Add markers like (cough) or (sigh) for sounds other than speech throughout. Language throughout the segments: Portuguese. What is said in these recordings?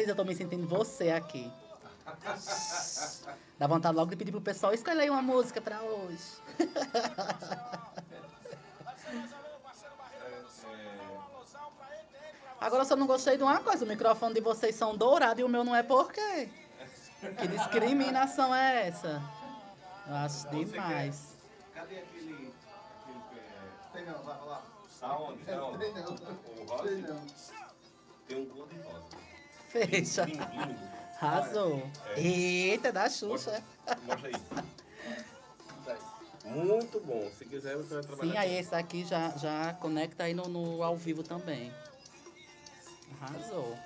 vocês, eu tô me sentindo você aqui. Dá vontade logo de pedir pro pessoal, escolhe aí uma música pra hoje. (laughs) Agora eu só não gostei de uma coisa, o microfone de vocês são dourados e o meu não é por quê? Que discriminação é essa? Eu acho demais. Cadê aquele. Tem não, vai lá. aonde? Não. O rosa? não. Tem um cor de rosa. Fecha. Arrasou. Eita, da Xuxa. Mostra aí. Muito bom. Se quiser, você vai trabalhar. Sim, aí esse aqui já, já conecta aí no, no ao vivo também. Arrasou.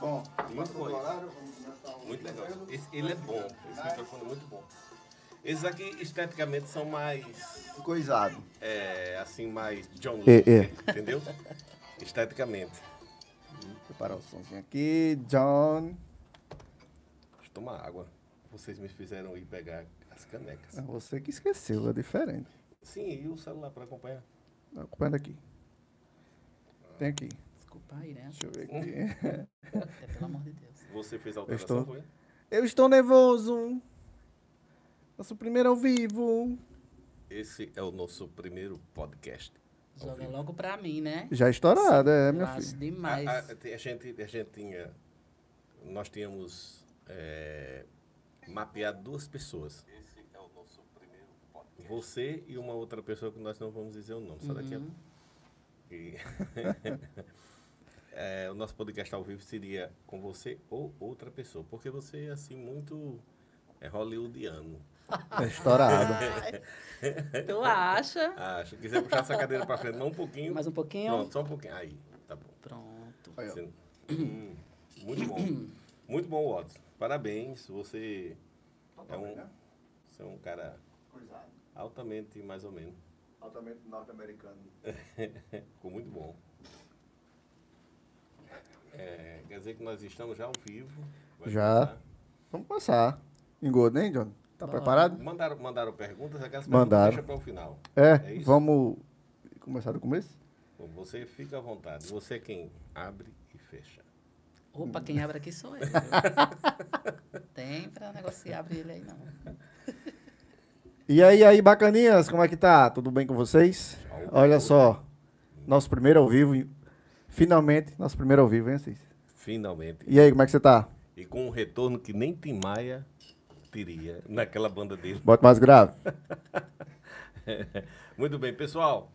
Bom, Muito bom horário, Muito legal. Esse, ele é bom. Esse microfone é muito bom. Esses aqui, esteticamente, são mais. Coisado. É, assim, mais John É, Lennon, entendeu? (laughs) Esteticamente. Preparar o somzinho aqui. John. Deixa eu tomar água. Vocês me fizeram ir pegar as canecas. É você que esqueceu, é diferente. Sim, e o celular para acompanhar? Acompanhando aqui. Tem aqui. Desculpa aí, né? Deixa eu ver (laughs) aqui. É, pelo amor de Deus. Você fez a alteração, estou. foi? Eu estou nervoso. Nosso primeiro ao vivo. Esse é o nosso primeiro podcast. Joga logo pra mim, né? Já estourado, é, Eu meu filho. demais. A, a- a gente, a gente tinha. Nós tínhamos é, mapeado duas pessoas. Esse é o nosso primeiro podcast. Você e uma outra pessoa que nós não vamos dizer o nome, só daqui a Uhum. E- (laughs) É, o nosso podcast ao vivo seria com você ou outra pessoa, porque você é assim muito é hollywoodiano. É estourado. (laughs) Tu acha? Se quiser puxar essa cadeira para frente, mais um pouquinho. Mais um pouquinho? Pronto, só um pouquinho. Aí, tá bom. Pronto. Aí, Hum, muito bom. Muito bom, Watson. Parabéns. Você é um, você é um cara altamente mais ou menos. Altamente norte-americano. (laughs) Ficou muito bom. É, quer dizer que nós estamos já ao vivo. Vai Já. começar. Vamos passar. Engorda, hein, John? Tá preparado? Mandaram, mandaram perguntas, aquelas Mandaram. perguntas deixa para o final. É, É isso? vamos começar do começo? Bom, você fica à vontade. Você é quem abre e fecha. Opa, quem abre aqui sou eu. (laughs) Tem pra negociar, abrir ele aí, não. E aí, aí, bacaninhas, como é que tá? Tudo bem com vocês? Tchau. Olha só, nosso primeiro ao vivo, finalmente, nosso primeiro ao vivo, hein, Assis? Finalmente. E aí, como é que você tá? E com um retorno que nem Tim Maia teria naquela banda dele. Bota mais grave. (laughs) Muito bem, pessoal.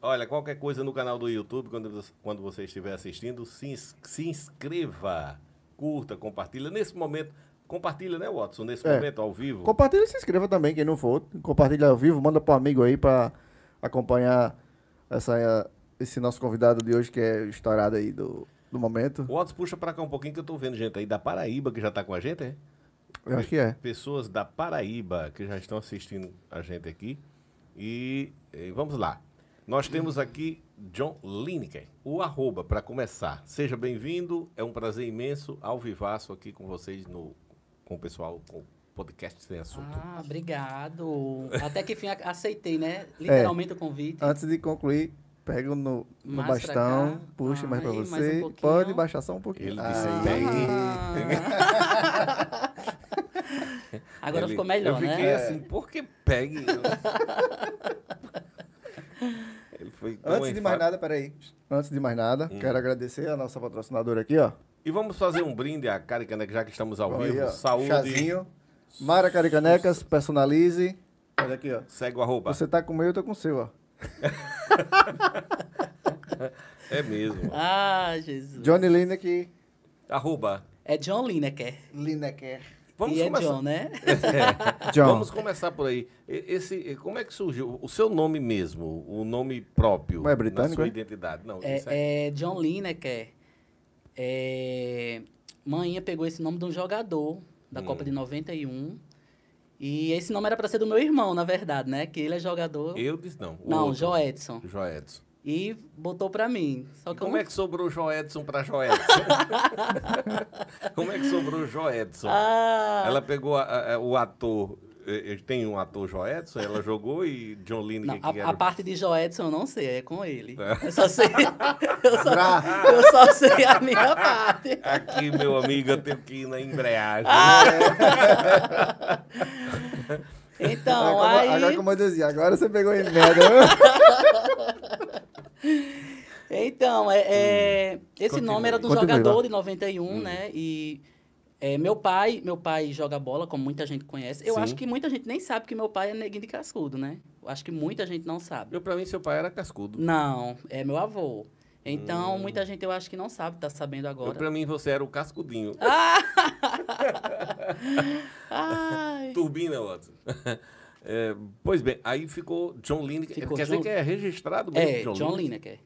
Olha, qualquer coisa no canal do YouTube, quando, você- quando você estiver assistindo, se, se inscreva, curta, compartilha. Nesse momento, compartilha, né, Watson? Nesse É. momento, ao vivo. Compartilha e se inscreva também, quem não for. Compartilha ao vivo, manda pro amigo aí pra acompanhar essa, esse nosso convidado de hoje, que é estourado aí do, do momento. Watson, puxa pra cá um pouquinho que eu tô vendo gente aí da Paraíba que já tá com a gente, é? Eu acho que é. Pessoas da Paraíba que já estão assistindo a gente aqui. E, eh, vamos lá. Nós temos aqui John Lineker, o arroba, para começar. Seja bem-vindo, é um prazer imenso, ao vivaço aqui com vocês, no, com o pessoal, com o podcast Sem Assunto. Ah, obrigado. Até que enfim aceitei, né? Literalmente o convite. Antes de concluir, pega no, no bastão, puxa mais mais você. um. Pode baixar só um pouquinho. Ele disse, Aí. Ah. (laughs) Agora Ele- ficou melhor, Eu fiquei né? assim, por que pegue? (laughs) Ele foi Antes de mais nada, peraí. Antes de mais nada, Hum. quero agradecer a nossa patrocinadora aqui, ó. E vamos fazer um brinde à Caricaneca, já que estamos ao Aí, vivo. ó, Saúde. Chazinho. Mara Caricanecas, personalize. Olha aqui, ó. Segue o arroba. Você tá com o meu, eu tô com o seu, ó. (laughs) É mesmo. Ah, Jesus. Johnny Lineker. Arroba. É John Lineker. Lineker. Vamos e é começar. John, né? (laughs) John. Vamos começar por aí. Esse, como é que surgiu o seu nome mesmo, o nome próprio, Não é britânico, na sua é? identidade? Não, é, É, é John Lineker. É, Manhã pegou esse nome de um jogador da Hum. Copa de 91. E esse nome era para ser do meu irmão, na verdade, né? Que ele é jogador. Eu disse não. o Não, outro. Joedson. Joedson. E botou pra mim. Só que como eu é que sobrou Joedson para Joedson? (laughs) como é que sobrou Joedson? Ah, Ela pegou a- a- o ator eh, eh, tem um ator Joedson, ela jogou e John Lineker a, era... a parte de Joedson eu não sei, é com ele. É. Eu, só sei, (laughs) eu, só, eu só sei a minha parte. Aqui, meu amigo, eu tenho que ir na embreagem. Ah! (laughs) Então, agora, aí. agora, como eu dizia, agora você pegou em merda. (laughs) Então, é, é, esse Continue. nome era de um Continue, jogador vai. de 91, né? E é, meu pai, meu pai joga bola, como muita gente conhece. Eu Sim. acho que muita gente nem sabe que meu pai é neguinho de cascudo, né? Eu acho que muita gente não sabe. Eu, pra mim, seu pai era cascudo. Não, é meu avô. Então, muita gente eu acho que não sabe, tá sabendo Eu, agora. pra mim, você era o cascudinho. (laughs) Ai. Turbina, Watson. É, pois bem, aí ficou John Lineker. Ficou Quer John- dizer que é registrado mesmo, É, John, Lineker? Lineker.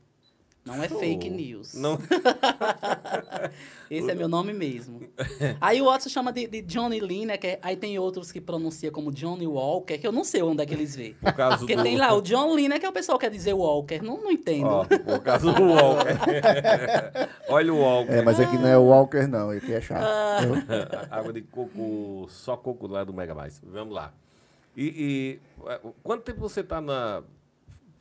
Não é Show. fake news. Não. (laughs) Esse é meu nome mesmo. (laughs) Aí o Watson chama de, de Johnny Lineker, aí tem outros que pronuncia como Johnny Walker, que eu não sei onde é que eles vê. Por causa Porque do... tem lá o John Lineker, o pessoal quer dizer Walker. Não, não entendo. Ó, por causa do Walker. (laughs) Olha o Walker. É, mas aqui não é o Walker, não. Aqui é chato. Ah. Água de coco, só coco lá do Mega Mais. Vamos lá. E, e, é, quanto tempo você está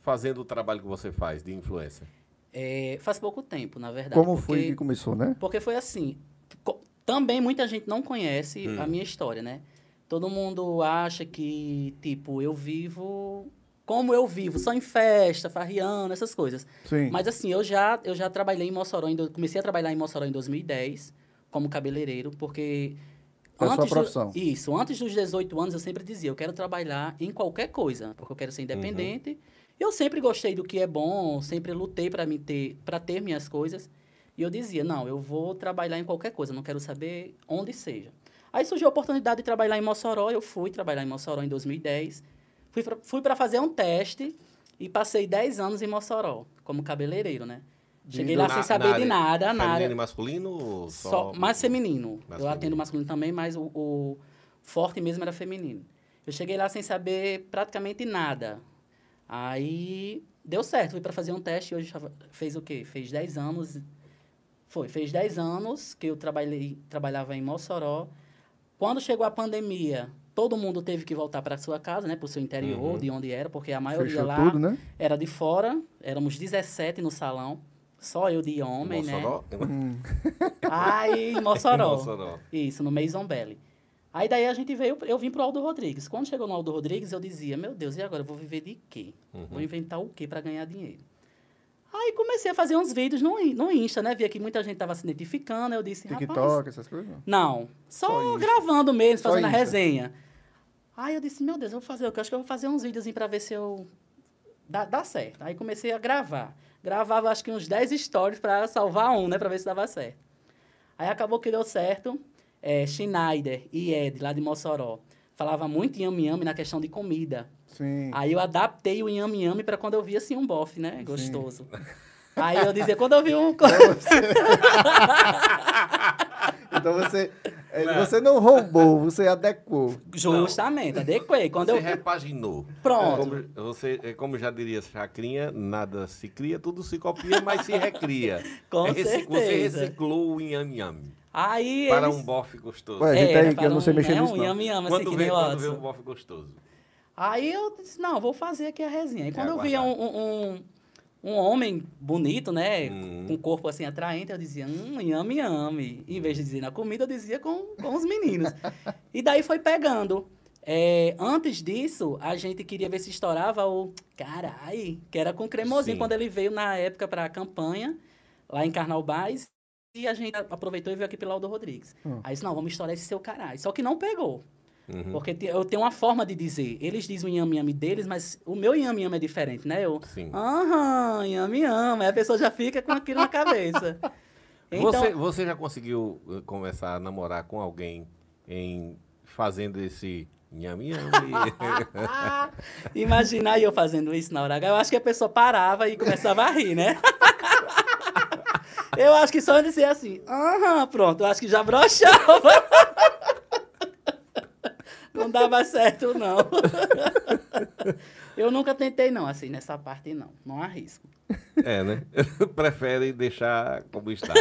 fazendo o trabalho que você faz de influência? É, faz pouco tempo, na verdade. Como porque, foi que começou, né? Porque foi assim. co- Também muita gente não conhece Hum. a minha história, né? Todo mundo acha que, tipo, eu vivo como eu vivo, só em festa, farriando, essas coisas. Sim. Mas assim, eu já, eu já trabalhei em Mossoró, em do- comecei a trabalhar em Mossoró em 2010, como cabeleireiro, porque... É a sua antes do- profissão. isso, antes dos 18 anos eu sempre dizia, eu quero trabalhar em qualquer coisa, porque eu quero ser independente. Eu sempre gostei do que é bom, sempre lutei para me ter, para ter minhas coisas. E eu dizia, não, eu vou trabalhar em qualquer coisa, não quero saber onde seja. Aí surgiu a oportunidade de trabalhar em Mossoró, eu fui trabalhar em Mossoró em 2010. Fui pra- Fui para fazer um teste e passei 10 anos em Mossoró, como cabeleireiro, né? Cheguei lá Na- sem saber na de nada, na Feminino área. e masculino? Só, Só, mais feminino. Mais eu atendo feminino. masculino também, mas o, o forte mesmo era feminino. Eu cheguei lá sem saber praticamente nada. Aí deu certo, fui para fazer um teste. Hoje já fez o quê? Fez 10 anos. Foi, fez 10 anos que eu trabalhei, trabalhava em Mossoró. Quando chegou a pandemia, todo mundo teve que voltar para sua casa, né, para o seu interior, Uhum. de onde era, porque a maioria Fechou lá tudo, né? era de fora. Éramos 17 no salão, só eu de homem, né? Mossoró? Hum. Aí, em Mossoró. (laughs) Mossoró. Isso, no Maison Belly. Aí daí a gente veio, eu vim pro Aldo Rodrigues. Quando chegou no Aldo Rodrigues, eu dizia, meu Deus, e agora? Eu vou viver de quê? Uhum. Vou inventar o quê para ganhar dinheiro? Aí comecei a fazer uns vídeos no, no Insta, né? Via que muita gente tava se identificando, eu disse, rapaz... TikTok, essas coisas. não. Só, Só gravando mesmo, Só fazendo a Insta. resenha. Aí eu disse, meu Deus, eu vou fazer o que? Eu acho que eu vou fazer uns vídeos para ver se eu... Dá, dá certo. Aí comecei a gravar. Gravava acho que uns 10 stories para salvar um, né? Para ver se dava certo. Aí acabou que deu certo. É, Schneider e Ed, lá de Mossoró, falava muito yami yami na questão de comida. Sim. Aí eu adaptei o yami yami para quando eu via assim um bofe, né? Gostoso. Aí eu dizia, quando eu vi um... (laughs) Então você, (laughs) é, você não roubou, você adequou. Justamente, adequei. Quando Você eu... repaginou. Pronto. Como, você, é como já diria Chacrinha, nada se cria, tudo se copia, mas se recria. (laughs) Com É reci- Você certeza. reciclou o inhame yame Aí para eles... um bofe gostoso. Ué, gente, É, aí, que eu não sei um, mexer nisso, um não. yami yami, assim, quando que vê, nem o quando vê um bofe gostoso. Aí eu disse, não, vou fazer aqui a resenha. E quando eu via um, um, um, homem bonito, né? Hum. Com um corpo assim atraente, eu dizia, hum, yami yami. Em vez de dizer na comida, eu dizia com, com os meninos. e daí foi pegando. É, antes disso, a gente queria ver se estourava o carai, que era com cremosinho, Sim. quando ele veio na época para a campanha, lá em Carnaubás. E a gente aproveitou e veio aqui pelo Aldo Rodrigues. Hum. Aí disse, não, vamos estourar esse seu carai. Só que não pegou. Uhum. Porque eu tenho uma forma de dizer. Eles dizem o yami deles, mas o meu yami é diferente, né? Eu, Sim. aham, yami. Aí a pessoa já fica com aquilo na cabeça. (laughs) Então, Você, você já conseguiu eh, começar a namorar com alguém em fazendo esse nhame (laughs) imaginar eu fazendo isso na hora H, eu acho que a pessoa parava e começava a rir, né? (laughs) eu acho que só eu dizer assim, aham, pronto, eu acho que já broxava. Não dava certo, não. (laughs) Eu nunca tentei, não, assim, nessa parte, não. Não arrisco. é, né? (laughs) Prefere deixar como está.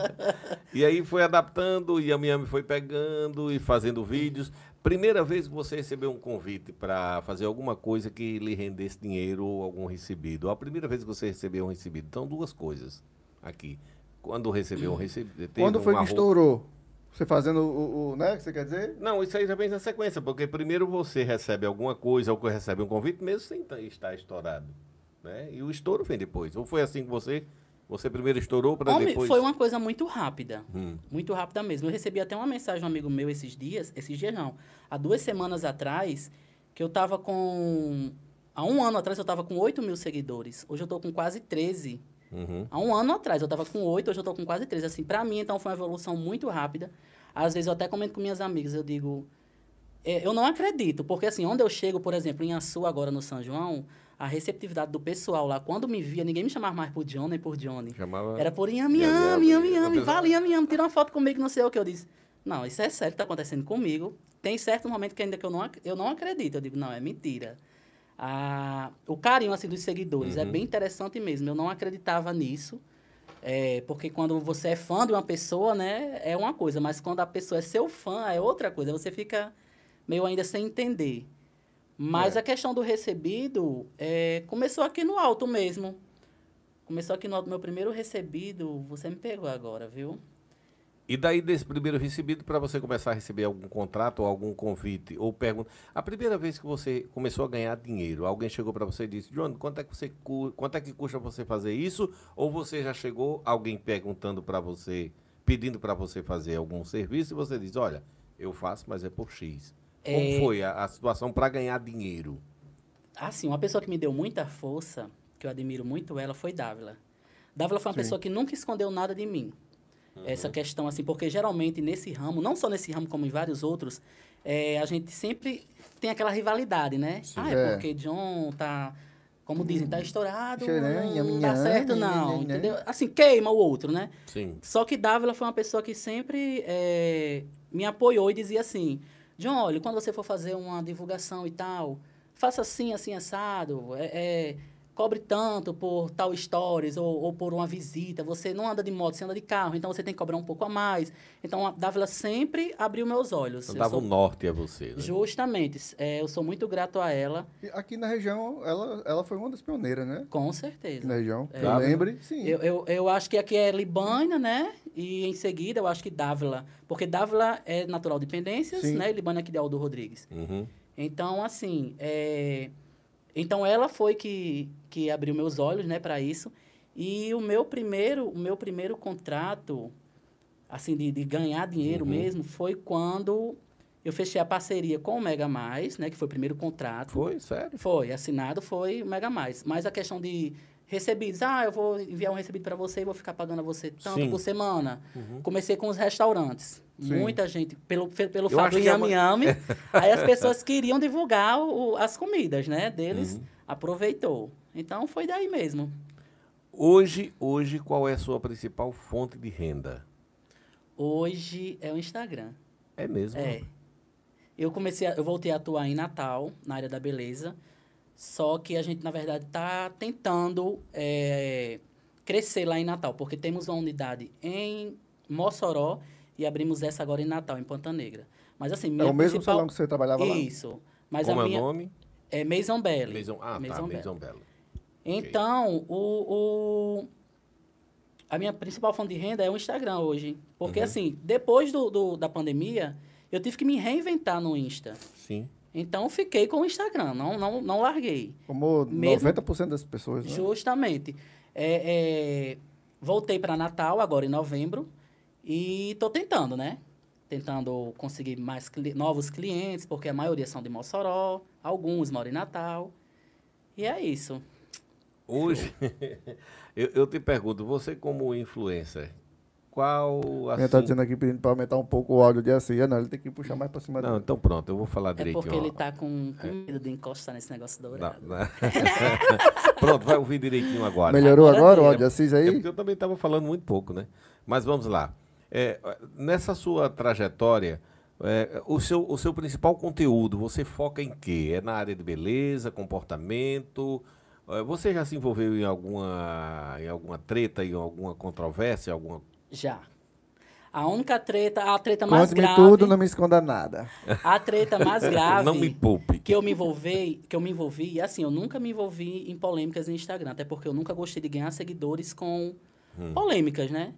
(laughs) e aí foi adaptando, o Yami Yami foi pegando e fazendo vídeos. Primeira vez que você recebeu um convite para fazer alguma coisa que lhe rendesse dinheiro ou algum recebido. A primeira vez que você recebeu um recebido. Então, duas coisas aqui. Quando recebeu um recebido. Quando foi que arro- estourou? Você fazendo o, o, né, que você quer dizer? Não, isso aí já vem na sequência, porque primeiro você recebe alguma coisa ou que recebe um convite, mesmo sem ta- estar estourado. Né? E o estouro vem depois. Ou foi assim que você. Você primeiro estourou para depois. foi uma coisa muito rápida. Hum. Muito rápida mesmo. Eu recebi até uma mensagem de um amigo meu esses dias, esses dias não, há duas semanas atrás, que eu tava com. Há um ano atrás eu tava com 8 mil seguidores. Hoje eu tô com quase 13. Uhum. Há um ano atrás eu tava com 8, hoje eu tô com quase 13. Assim, pra mim, então, foi uma evolução muito rápida. Às vezes eu até comento com minhas amigas, eu digo. é, eu não acredito, porque assim, onde eu chego, por exemplo, em Açu, agora no São João, a receptividade do pessoal lá, quando me via, ninguém me chamava mais por John nem por Johnny. Chamava. Era por. Inhame, A Inhame, pessoa- vale, Inhame, Inhame, tira uma foto comigo, não sei o que. Eu disse, não, isso é sério, tá acontecendo comigo. Tem certo momento que ainda que eu não, eu não acredito. Eu digo, não, é mentira. Ah, o carinho, assim, dos seguidores é Uhum. bem interessante mesmo. Eu não acreditava nisso. É, porque quando você é fã de uma pessoa, né, é uma coisa. Mas quando a pessoa é seu fã, é outra coisa. Você fica meio ainda sem entender. Mas É. a questão do recebido é, começou aqui no alto mesmo. Começou aqui no alto. Meu primeiro recebido, você me pegou agora, viu? E daí desse primeiro recebido para você começar a receber algum contrato ou algum convite ou pergunta. A primeira vez que você começou a ganhar dinheiro, alguém chegou para você e disse: "John, quanto é que você quanto é que custa você fazer isso?" Ou você já chegou alguém perguntando para você, pedindo para você fazer algum serviço e você diz: "Olha, eu faço, mas é por X." Como É. foi a, a situação para ganhar dinheiro? Assim, uma pessoa que me deu muita força, que eu admiro muito ela, foi Dávila. Dávila foi uma Sim. pessoa que nunca escondeu nada de mim. Essa questão, assim, porque geralmente nesse ramo, não só nesse ramo, como em vários outros, é, a gente sempre tem aquela rivalidade, né? Sim. Ah, é, É. porque John tá, como dizem, tá estourado, né? não, dá certo, não, entendeu? Assim, queima o outro, né? Sim. Só que Dávila foi uma pessoa que sempre é, me apoiou e dizia assim, John, olha, quando você for fazer uma divulgação e tal, faça assim, assim, assado, é, é, cobre tanto por tal stories ou, ou por uma visita, você não anda de moto, você anda de carro, então você tem que cobrar um pouco a mais. Então, a Dávila sempre abriu meus olhos. Então Eu dava sou- o norte a você, né? Justamente, é, eu sou muito grato a ela, E Aqui na região, ela, ela foi uma das pioneiras, né? com Aqui certeza. na região. É. Eu lembre, sim. Eu, eu, eu acho que aqui é Libânia, né? E em seguida eu acho que Dávila. Porque Dávila é natural de Pendências, Sim. né? E Libânia aqui de Aldo Rodrigues. Uhum. Então, assim, é... então ela foi que, que abriu meus olhos, né, para isso. E o meu primeiro, o meu primeiro contrato, assim, de, de ganhar dinheiro Uhum. mesmo, foi quando eu fechei a parceria com o Mega Mais, né, que foi o primeiro contrato. Foi, sério? Foi, assinado foi o Mega Mais. Mas a questão de recebidos, ah, eu vou enviar um recebido para você e vou ficar pagando a você tanto Sim. por semana. Uhum. Comecei com os restaurantes. Sim. Muita gente, pelo, pe- pelo Eu fato do é Yami Yami, (laughs) aí as pessoas queriam divulgar o- as comidas, né, deles. Uhum. Aproveitou. Então foi daí mesmo. Hoje, hoje qual é a sua principal fonte de renda? Hoje é o Instagram. É mesmo? É. Eu comecei, a- eu voltei a atuar em Natal, na área da beleza. Só que a gente, na verdade, está tentando é, crescer lá em Natal, porque temos uma unidade em Mossoró e abrimos essa agora em Natal, em Ponta Negra. Mas assim, É o mesmo principal... salão que você trabalhava lá? Isso. Mas Como a é minha o nome? é Maison Belly. Maison, ah, tá, Maison Belly. Maison Belo. Então, o, o- a minha principal fonte de renda é o Instagram hoje. Porque, Uhum. assim, depois do, do- da pandemia, eu tive que me reinventar no Insta. Sim. Então, fiquei com o Instagram, não, não, não larguei. Como Mesmo- 90% das pessoas, né? Justamente. É, é, voltei para Natal agora em novembro e estou tentando, né? Tentando conseguir mais cli- novos clientes, porque a maioria são de Mossoró, alguns moram em Natal. E é isso. Hoje, (laughs) eu, eu te pergunto, você como influencer, qual Quem assim... tá dizendo aqui pedindo para aumentar um pouco o áudio de assim. Não, ele tem que puxar mais para cima Não, dele. então pronto, eu vou falar É direitinho. porque ele ó. tá com, com medo de encostar nesse negócio dourado. na- (laughs) pronto, vai ouvir direitinho agora. Melhorou Agora agora o é. áudio de Assis É aí? porque eu também estava falando muito pouco, né? Mas vamos lá. É, nessa sua trajetória, é, o, seu, o seu principal conteúdo, você foca em quê? É na área de beleza, comportamento? É, Você já se envolveu em alguma, em alguma treta, em alguma controvérsia, alguma... Já. A única treta, a treta mais Conte-me grave, tudo, não me esconda nada. a treta mais (laughs) grave Não me poupe. que eu me envolvi, que eu me envolvi, e assim, eu nunca me envolvi em polêmicas no Instagram, até porque eu nunca gostei de ganhar seguidores com Hum. polêmicas, né?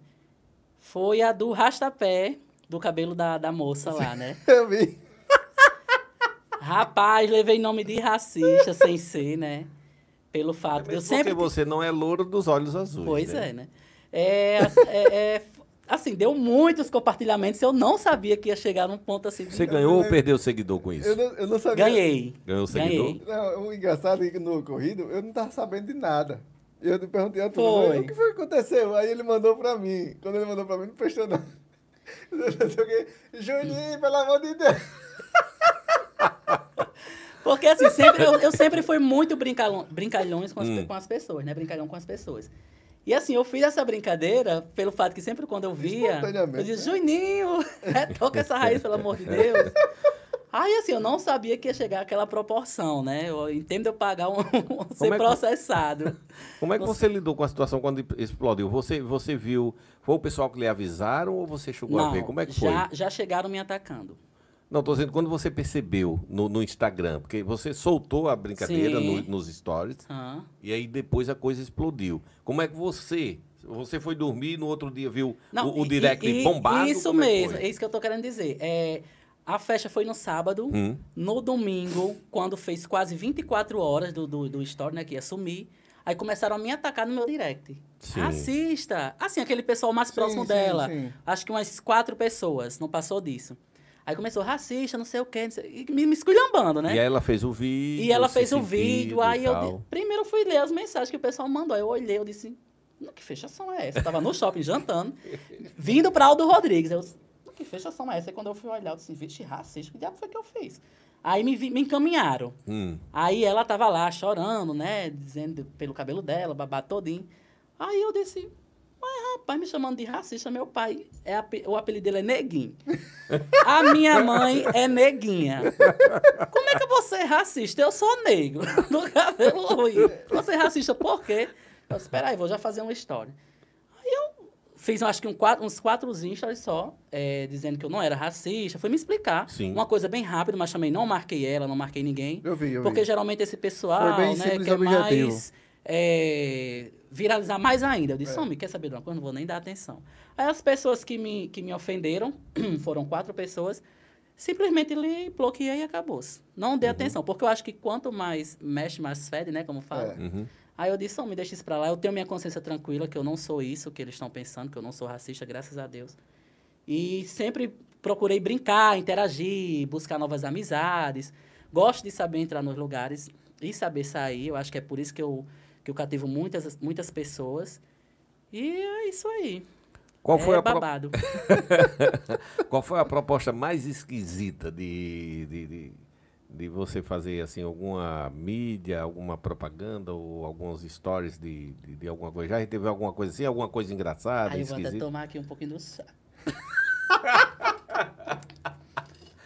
Foi a do rastapé do cabelo da, da moça lá, né? (laughs) Eu vi. Rapaz, levei nome de racista sem ser, né? Pelo fato de eu sempre Porque você não é louro dos olhos azuis. Pois né? é, né? É, é, é, assim, deu muitos compartilhamentos. Eu não sabia que ia chegar num ponto assim. Você ganhou ou perdeu seguidor com isso? Eu não, eu não sabia. Ganhei. Ganhou seguidor? Ganhei. Não, o engraçado é que no ocorrido eu não tava sabendo de nada. E eu perguntei a tu, Foi. o que foi que aconteceu? Aí ele mandou pra mim. Quando ele mandou pra mim, não prestou não. (laughs) Não sei o quê. Juninho, pelo amor de Deus. Porque assim, sempre, eu, eu sempre fui muito brincalhão, brincalhões com as, Hum. com as pessoas, né? Brincalhão com as pessoas. E assim, eu fiz essa brincadeira pelo fato que sempre quando eu via, eu dizia, né? Juninho, (laughs) toca essa raiz, pelo amor de Deus. (laughs) Aí, assim, eu não sabia que ia chegar àquela proporção, né? Eu entendo eu pagar um, ser é que- processado. (laughs) Como é que você lidou com a situação quando explodiu? Você, você viu, foi o pessoal que lhe avisaram ou você chegou a Não, ver? Como é que foi? já, já chegaram me atacando. Não, tô dizendo, quando você percebeu no, no Instagram, porque você soltou a brincadeira no- nos stories Aham. e aí depois a coisa explodiu. Como é que você, você foi dormir e no outro dia viu o, o e- direct e- bombado? Isso Como é mesmo, é isso que eu tô querendo dizer. É, a festa foi no sábado. Hum. No domingo, quando fez quase 24 horas do, do, do story, né, que ia sumir, aí começaram a me atacar no meu direct. Sim. Assista! Assim, aquele pessoal mais Sim, próximo sim, dela. sim. Acho que umas quatro pessoas, não passou disso. Aí começou, racista, não sei o quê, não sei- e me, me esculhambando, né? E aí ela fez o vídeo. E ela fez o vídeo, aí eu. Primeiro fui ler as mensagens que o pessoal mandou. Aí eu olhei, eu disse, "Não, que fechação é essa? Eu tava no shopping jantando, (laughs) vindo pra Aldo Rodrigues. Eu disse, "Não, que fechação é essa? Aí quando eu fui olhar, eu disse, vixe, racista, que diabo foi que eu fiz? Aí me, vi- me encaminharam. Hum. Aí ela tava lá chorando, né? Dizendo pelo cabelo dela, babado todinho. Aí eu disse, mas rapaz, me chamando de racista, meu pai, é o apelido dele é Neguinho. A minha mãe é Neguinha. Como é que vou ser racista? Eu sou negro, (laughs) do cabelo ruim. Você é racista por quê? Eu disse, espera aí, vou já fazer uma história. Aí eu fiz, acho que um quatro, uns quatro stories só, é, dizendo que eu não era racista. Fui me explicar. Sim. Uma coisa bem rápida, mas também não marquei ela, não marquei ninguém. Eu vi, eu Porque vi. geralmente esse pessoal, Foi né, e quer objetivo. mais é, viralizar mais ainda. Eu disse, homem, quer saber de uma coisa? Não vou nem dar atenção. Aí as pessoas que me, que me ofenderam, (clears throat) foram quatro pessoas, simplesmente lhe bloqueei e acabou-se. Não dei atenção, porque eu acho que quanto mais mexe, mais fede, né, como fala. É. Uhum. Aí eu disse, homem, deixa isso pra lá. Eu tenho minha consciência tranquila, que eu não sou isso que eles estão pensando, que eu não sou racista, graças a Deus. E sempre procurei brincar, interagir, buscar novas amizades. Gosto de saber entrar nos lugares e saber sair. Eu acho que é por isso que eu, que eu cativo muitas, muitas pessoas. E é isso aí. Qual foi, é a pro- babado. (laughs) Qual foi a proposta mais esquisita de, de, de, de você fazer assim alguma mídia, alguma propaganda ou alguns stories de, de, de alguma coisa? Já teve alguma coisa assim, alguma coisa engraçada, Aí eu vou até esquisita? tomar aqui um pouquinho do chá. (laughs)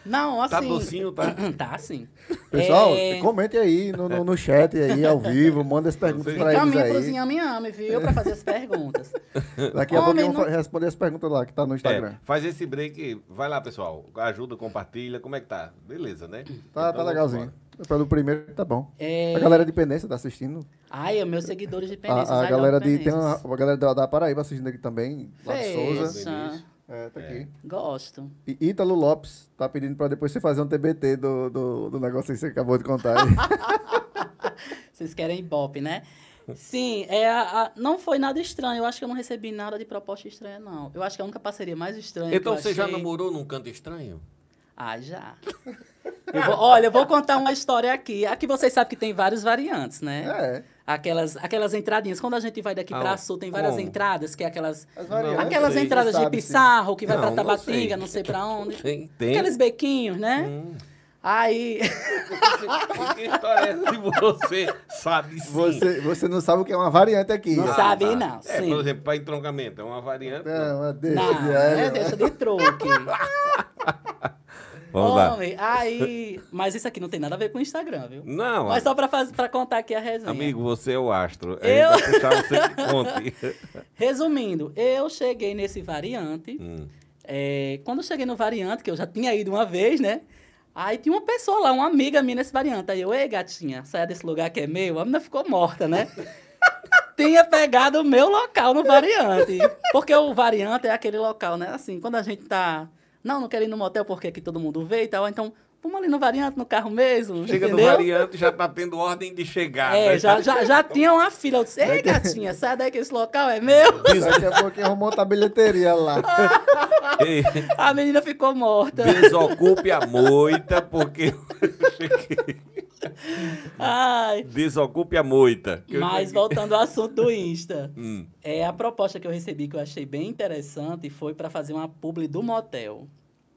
Não, assim... Tá docinho, tá? (clears throat) tá, assim. Pessoal, É, comente aí no, no, no chat aí, ao vivo, manda as perguntas pra eles Caminho pros aí. inhame viu? Pra fazer as perguntas. (laughs) Daqui a pouco eu vou não- responder as perguntas lá que tá no Instagram. É, faz esse break. Vai lá, pessoal. Ajuda, compartilha. Como é que tá? Beleza, né? Tá, Então, tá legalzinho. Pelo primeiro, tá bom. É... A galera de Pendência tá assistindo. Ai, os meus seguidores de Penenses. A, a galera de. Tem uma, a galera da, da Paraíba assistindo aqui também. Lá de Souza. É, tá aqui. Gosto. E Ítalo Lopes tá pedindo pra depois você fazer um TBT do, do, do negócio que você acabou de contar aí. (laughs) Vocês querem Ibope, né? Sim, é a, a- não foi nada estranho. Eu acho que eu não recebi nada de proposta estranha, não. Eu acho que a única parceria mais estranha Então que eu você já achei... namorou num canto estranho? Ah, já. Eu vou- olha, eu vou contar uma história aqui. Aqui vocês sabem que tem várias variantes, né? É. Aquelas, aquelas entradinhas. Quando a gente vai daqui Ah, pra sul, tem várias como? entradas, que é aquelas... Variantes, Aquelas sei, entradas de sim. Pissarro, que vai Não, pra não Tabatinga, sei. não sei pra onde. Tem, tem. Aqueles bequinhos, né? Hum. Aí... (laughs) que história é essa de você sabe sim? Você, você não sabe o que é uma variante aqui. Não ó. sabe, tá. não. É, sim. por exemplo, para entroncamento, é uma variante. Não, deixa Não, de é, deixa de truque. (laughs) Vamos lá. Homem, aí... Mas isso aqui não tem nada a ver com o Instagram, viu? Não, Mas só pra, pra contar aqui a resenha. amigo, você é o astro. Eu-. (laughs) Resumindo, eu cheguei nesse variante. Hum. É, quando eu cheguei no variante, que eu já tinha ido uma vez, né? Aí tinha uma pessoa lá, uma amiga minha nesse variante. Aí eu, ei, gatinha, saia desse lugar que é meu. A menina ficou morta, né? (laughs) tinha pegado o meu local no variante. Porque o variante é aquele local, né? Assim, quando a gente tá. Não, não quero ir no motel porque aqui todo mundo vê e tal. Então, vamos ali no variante, no carro mesmo. Chega entendeu? no variante já tá tendo ordem de chegar. É, já, já, já tinha uma fila. Eu disse, ei, gatinha, sai daí que esse local é meu. (laughs) Daqui a pouquinho arrumou outra bilheteria lá. A menina ficou morta. Desocupe a moita, porque eu (laughs) cheguei. Ai. Desocupe a moita. Mas voltando ao assunto do Insta. Hum, É, a proposta que eu recebi, que eu achei bem interessante, foi para fazer uma publi do motel.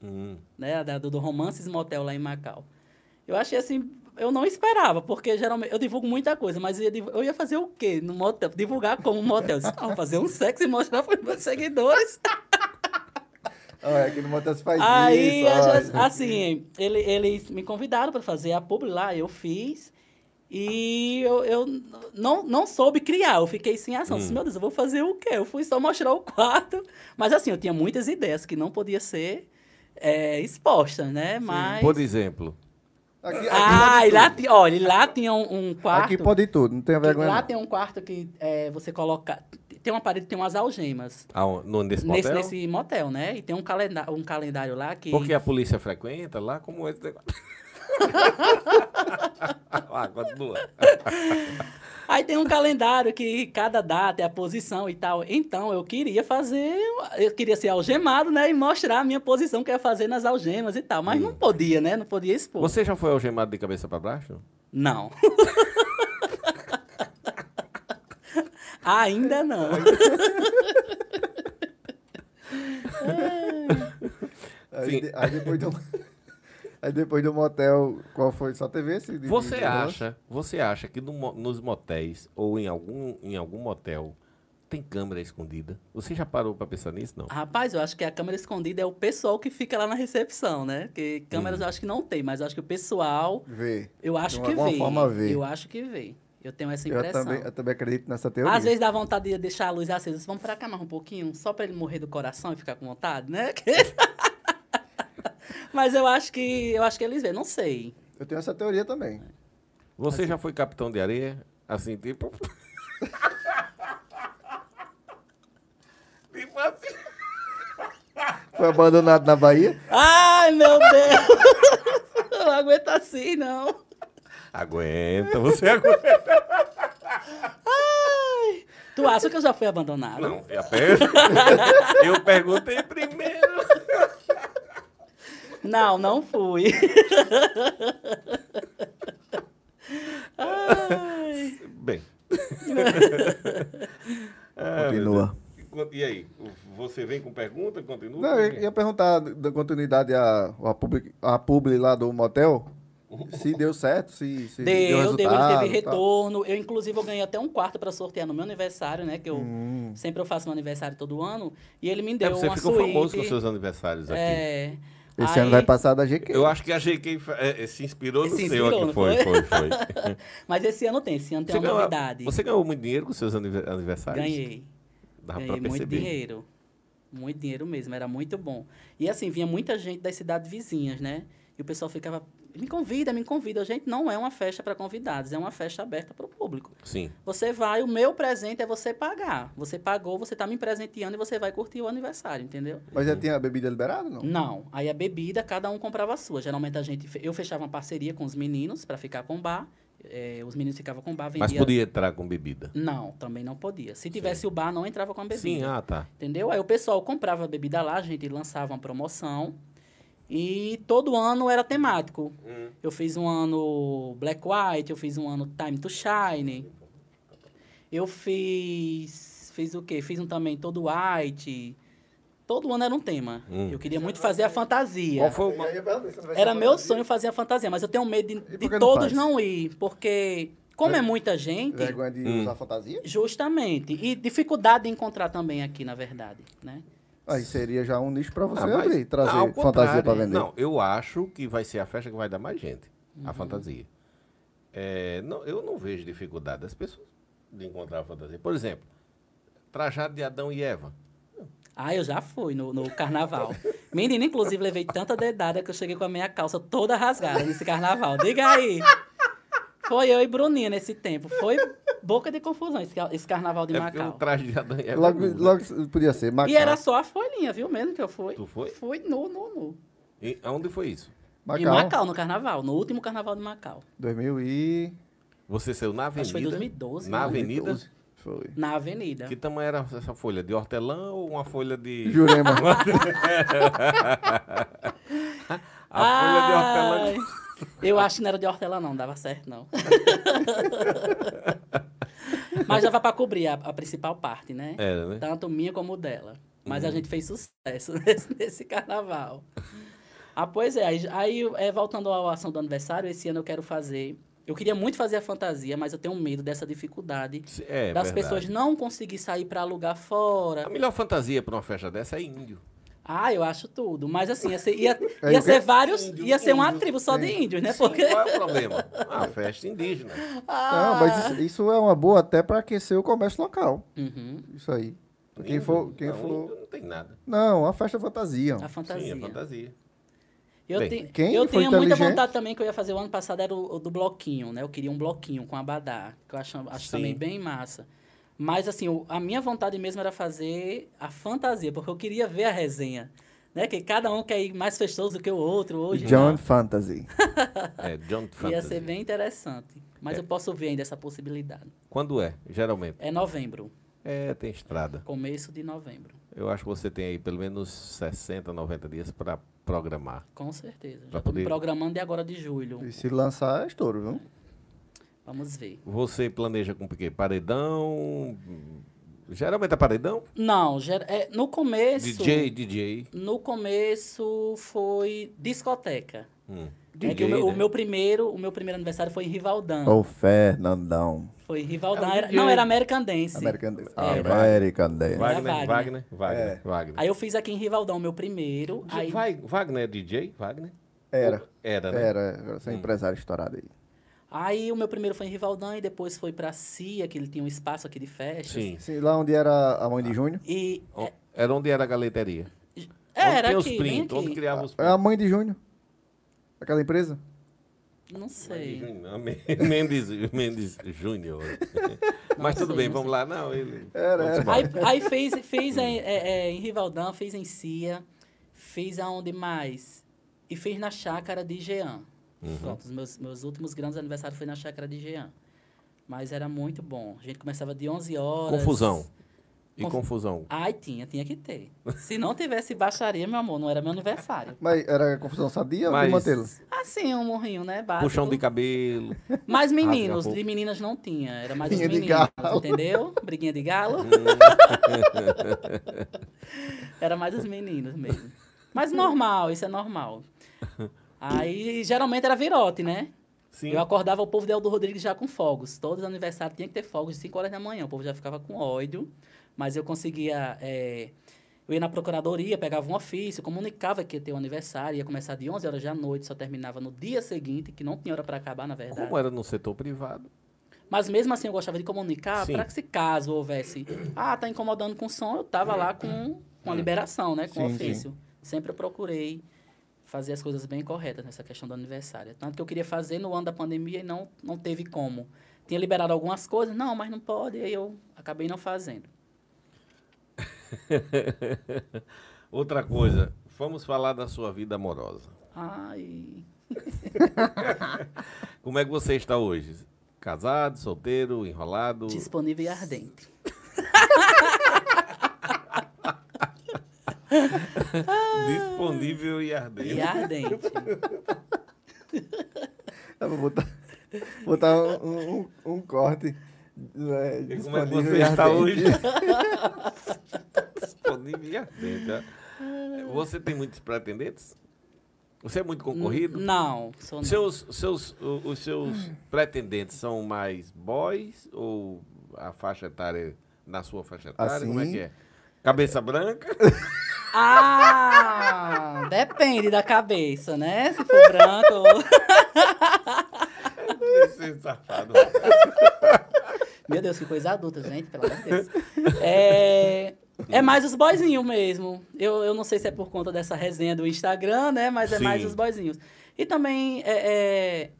hum. né, do, do Romances Motel lá em Macau. Eu achei assim, eu não esperava, porque geralmente eu divulgo muita coisa, mas eu ia, eu ia fazer o quê no motel? Divulgar como motel. Eu disse, "Ah, vou fazer um sexo e mostrar para os meus seguidores. (laughs) Olha, aqui no Motel se faz Aí, isso. a olha. gente- assim, ele, eles me convidaram para fazer a publi lá, eu fiz. E eu, eu não, não soube criar, eu fiquei sem ação. Disse, Meu Deus, eu vou fazer o quê? Eu fui só mostrar o quarto. Mas assim, eu tinha muitas ideias que não podia ser é, expostas, né? Mas. Por exemplo, Aqui, aqui Ah, e lá, ti- olha, lá tinha um, um quarto. Aqui pode tudo, não tenha que vergonha. lá não. tem um quarto que é, você coloca. Tem uma parede que tem umas algemas. aon- no, nesse Nesse, motel? nesse motel, né? E tem um, calenda um calendário lá que. Porque a polícia frequenta lá, como esse negócio. (laughs) ah, continua. Aí tem um calendário que cada data é a posição e tal. Então eu queria fazer. Eu queria ser algemado, né? E mostrar a minha posição que eu ia fazer nas algemas e tal. Mas não podia, né? Não podia expor. Você já foi algemado de cabeça pra baixo? Não. (laughs) Ainda não. (laughs) Aí, de- aí depois do. (laughs) Aí depois do motel, qual foi? Só teve esse? de- Você de- acha, você acha que no nos motéis ou em algum, em algum motel tem câmera escondida? Você já parou pra pensar nisso, não? Rapaz, eu acho que a câmera escondida é o pessoal que fica lá na recepção, né? Porque câmeras Uhum. eu acho que não tem, mas eu acho que o pessoal, Vê. eu acho De que alguma vê. forma vê. Eu acho que vê. Eu tenho essa Eu impressão. também, eu também acredito nessa teoria. Às vezes dá vontade de deixar a luz acesa. Vamos pra cá mais um pouquinho, só pra ele morrer do coração e ficar com vontade, né? (laughs) Mas eu acho que eu acho que eles vêem, não sei. Eu tenho essa teoria também. Você já foi capitão de areia? Assim, tipo. (laughs) tipo assim. Foi abandonado na Bahia? Ai, meu Deus! (laughs) Eu não aguento assim, não. Aguenta, você (laughs) aguenta. Ai! Tu acha que eu já fui abandonado? Não, eu per- (laughs) eu perguntei primeiro. Não, não fui. Ai. Bem. (laughs) Continua. E aí? Você vem com pergunta? Continua? Não, eu ia perguntar da continuidade a, a, publi, a publi lá do motel. Se deu certo, se, se deu, Deu, deu, ele resultado. teve retorno. Eu, inclusive, eu ganhei até um quarto para sortear no meu aniversário, né? Que eu Hum. sempre eu faço meu aniversário todo ano. E ele me É, deu você uma ficou suíte. famoso com seus aniversários aqui. É. Esse Aí- ano vai passar da GQ. Eu acho que a GK fa- é, é, se inspirou no Se seu inspirou, aqui. não Foi, foi? foi, foi. (laughs) Mas esse ano tem, esse ano tem Você uma ganhou, novidade. você ganhou muito dinheiro com seus anive- aniversários? Ganhei. Dava Ganhei pra muito dinheiro. Muito dinheiro mesmo, era muito bom. E assim, vinha muita gente das cidades vizinhas, né? E o pessoal ficava, me convida, me convida. Gente, não é uma festa para convidados, é uma festa aberta para o público. Sim. Você vai, o meu presente é você pagar. Você pagou, você tá me presenteando e você vai curtir o aniversário, entendeu? Mas já tinha bebida liberada, não? Não. Aí a bebida, cada um comprava a sua. Geralmente a gente, eu fechava uma parceria com os meninos para ficar com bar. Eh, os meninos ficavam com bar, vendia... Mas podia entrar com bebida. Não, também não podia. Se tivesse o bar, não entrava com a bebida. Sim, ah, tá. Entendeu? Aí o pessoal comprava a bebida lá, a gente lançava uma promoção. E todo ano era temático. Eu fiz um ano Black White, eu fiz um ano Time to Shine. Eu fiz. Fiz o quê? Fiz um também todo white. Todo ano era um tema. Hum. Eu queria muito fazer a fantasia. Qual foi o. Era meu sonho fazer a fantasia, mas eu tenho medo de, de não todos faz? não ir. Porque, como é muita gente, Vergonha de Hum. usar fantasia? justamente. E dificuldade de encontrar também aqui, na verdade. Né? Aí seria já um nicho pra você Ah, abrir, trazer Ao fantasia pra vender. Não, eu acho que vai ser a festa que vai dar mais gente. Uhum. A fantasia. É, não, eu não vejo dificuldade das pessoas de encontrar a fantasia. Por exemplo, trajado de Adão e Eva. Ah, eu já fui no, no carnaval. Menina, inclusive, levei tanta dedada que eu cheguei com a minha calça toda rasgada nesse carnaval. Diga aí. Foi eu e Bruninha nesse tempo. Foi boca de confusão esse, esse carnaval de É o Macau. traje de Adão e Eva Logo, logo podia ser. Macau. E era só a folhinha, viu mesmo que eu fui? Tu foi? Fui nu, nu, nu. E aonde foi isso? Em Macau, no carnaval, no último carnaval de Macau. 2000 e... Você saiu na avenida? Acho que foi 2012, Na né? avenida? 2012. Foi. Na avenida. Que tamanho era essa folha? De hortelã ou uma folha de... Jurema. (laughs) A folha de hortelã... Eu acho que não era de hortelã, não, dava certo, não. (laughs) Mas dava pra cobrir a, a principal parte, né? Era, né? Tanto minha como dela. Mas Uhum. a gente fez sucesso (laughs) nesse, nesse carnaval. Ah, pois é. Aí, aí, é, voltando à ação do aniversário, esse ano eu quero fazer. Eu queria muito fazer a fantasia, mas eu tenho medo dessa dificuldade É, das verdade. pessoas não conseguir sair pra alugar fora. A melhor fantasia para uma festa dessa é índio. Ah, eu acho tudo. Mas assim, ia ser, ia, Aí (laughs) ia ser vários. Índio, ia ser uma índio. tribo só de índios, né? Sim, Porque. Qual é o problema? (laughs) Ah, festa indígena. Não, mas isso, isso é uma boa até para aquecer o comércio local. Uhum, Isso aí. Quem Índio, for... Quem não, for... índio não tem nada. Não, a festa fantasia. a fantasia. Sim, é fantasia. Eu, Bem, tenho quem eu tinha muita vontade também que eu ia fazer o ano passado era o, o do bloquinho, né? Eu queria um bloquinho com abadá, que eu acho, acho Sim. também bem massa. Mas assim, o- a minha vontade mesmo era fazer a fantasia, porque eu queria ver a resenha. Né? Que cada um quer ir mais festoso do que o outro hoje. John né? Fantasy. (laughs) É, John (laughs) Ia Fantasy. ser bem interessante. Mas É. eu posso ver ainda essa possibilidade. Quando é? Geralmente. É novembro, É, tem estrada. começo de novembro. Eu acho que você tem aí pelo menos 60, 90 dias para programar. Com certeza. Pra Já estou poder- programando de agora de julho. E se lançar é estouro, viu? Vamos ver. Você planeja com o quê? Paredão? Geralmente é paredão? Não, ger- é, no começo. DJ, DJ. No começo foi discoteca. Hum. é que o, meu, o né? meu primeiro, o meu primeiro aniversário foi em Rivaldão. Ô, Fernandão. Foi em Rivaldão. É o era- DJ. não, era American Dance. American Dance. É, American Dance. Wagner, Wagner. Wagner, Wagner, É. Wagner. Aí eu fiz aqui em Rivaldão, meu primeiro. Aí, Wagner é DJ? Wagner? Era. Era, né? Era. Agora você é empresário estourado aí. Aí o meu primeiro foi em Rivaldão e depois foi pra CIA, que ele tinha um espaço aqui de festas. Sim. Sim, lá onde era a mãe de Júnior. E O- Era onde era a galeteria? era onde aqui, tinha os bem prints, onde criava os É a mãe de Júnior. Aquela empresa. Não sei. (laughs) Mendes, Mendes Júnior. (laughs) Mas tudo sei, bem, vamos lá. Não, ele. Era, era. Aí, aí fez, fez em, é, é, em Rivaldão, fez em Cia, fez aonde mais? E fez na chácara de Jean. Uhum. Pronto, os meus, meus últimos grandes aniversários foi na chácara de Jean. Mas era muito bom. A gente começava de 11 horas. Confusão. E Conf- confusão. Ai, tinha, tinha que ter. Se não tivesse baixaria, meu amor, não era meu aniversário. Mas era confusão sadia ou Mas- mantê-lo? Assim, um morrinho, né? Básico. Puxão de cabelo. Mais meninos, de meninas não tinha. Era mais os Briguinha de meninos, galo. entendeu? Briguinha de galo. Hum. (laughs) Era mais os meninos mesmo. Mas normal, isso é normal. Aí, geralmente era virote, né? Sim. Eu acordava o povo de Eldo Rodrigues já com fogos. Todos os aniversários tinha que ter fogos de 5 horas da manhã. O povo já ficava com ódio. Mas eu conseguia... é, Eu ia na procuradoria, pegava um ofício, comunicava que ia ter um aniversário. Ia começar de 11 horas da noite, só terminava no dia seguinte, que não tinha hora para acabar, na verdade. Como era no setor privado? Mas mesmo assim eu gostava de comunicar Sim. para que se caso houvesse, ah, tá incomodando com som, eu tava lá com, com a liberação, né, com o Sim, sim. ofício. Sempre eu procurei fazer as coisas bem corretas nessa questão do aniversário. Tanto que eu queria fazer no ano da pandemia e não, não teve como. Tinha liberado algumas coisas, não, mas não pode, e aí eu acabei não fazendo. (laughs) Outra coisa, vamos falar da sua vida amorosa. Ai, (laughs) Como é que você está hoje? Casado, solteiro, enrolado? disponível e ardente. (laughs) (laughs) Disponível e ardente. E ardente. (laughs) Eu vou botar, botar um, um, um corte. É, E como é que disponível você está ardente. hoje? (laughs) Disponível e ardente. Você tem muitos pretendentes? Você é muito concorrido? Não, sou não. Seus, seus, os seus pretendentes são mais boys ou a faixa etária na sua faixa etária? Como é Assim? que é? Cabeça branca? Ah, depende da cabeça, né? Se for branco ou... Esse é safado. Meu Deus, que coisa adulta, gente, pelo amor de Deus. É, É mais os boyzinhos mesmo. Eu, eu não sei se é por conta dessa resenha do Instagram, né? Mas é Sim. mais os boyzinhos. E também é, é,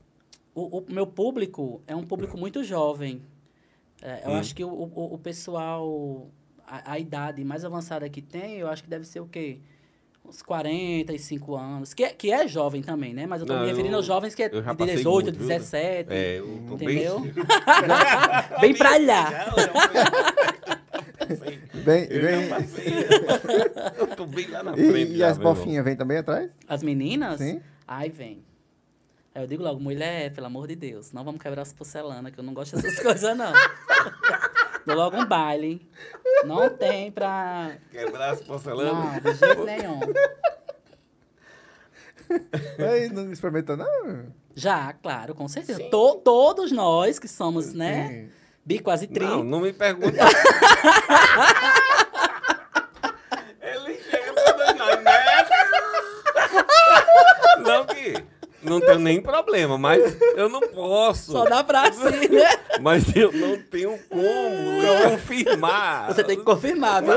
o, o meu público é um público muito jovem. É, eu Hum. acho que o, o, o pessoal, a, a idade mais avançada que tem, eu acho que deve ser o quê? Uns 45 anos. Que é, que é jovem também, né? Mas eu tô Não, me referindo eu- aos jovens que é de passei 18, muito, viu? 17. É, eu tô Entendeu? (laughs) bem... Bem pra lá. Bem, Eu bem-. (laughs) Eu tô bem lá na E, frente. e já, as bofinhas vêm também atrás? As meninas? Sim. Aí vem. Aí eu digo logo, mulher, pelo amor de Deus, não vamos quebrar as porcelanas, que eu não gosto dessas (laughs) coisas, não. Dou logo um baile. Não tem pra. Quebrar as porcelanas. Não, de jeito nenhum. Aí não experimentou, não? Já, claro, com certeza. To- todos nós que somos, né? Sim. Bi quase tri. Não, não me pergunte. (laughs) Ele chega todo na neta. Não que não tenho nem problema, mas eu não posso. Só dá pra si, né? (laughs) Mas eu não tenho como confirmar. Você tem que confirmar, viu?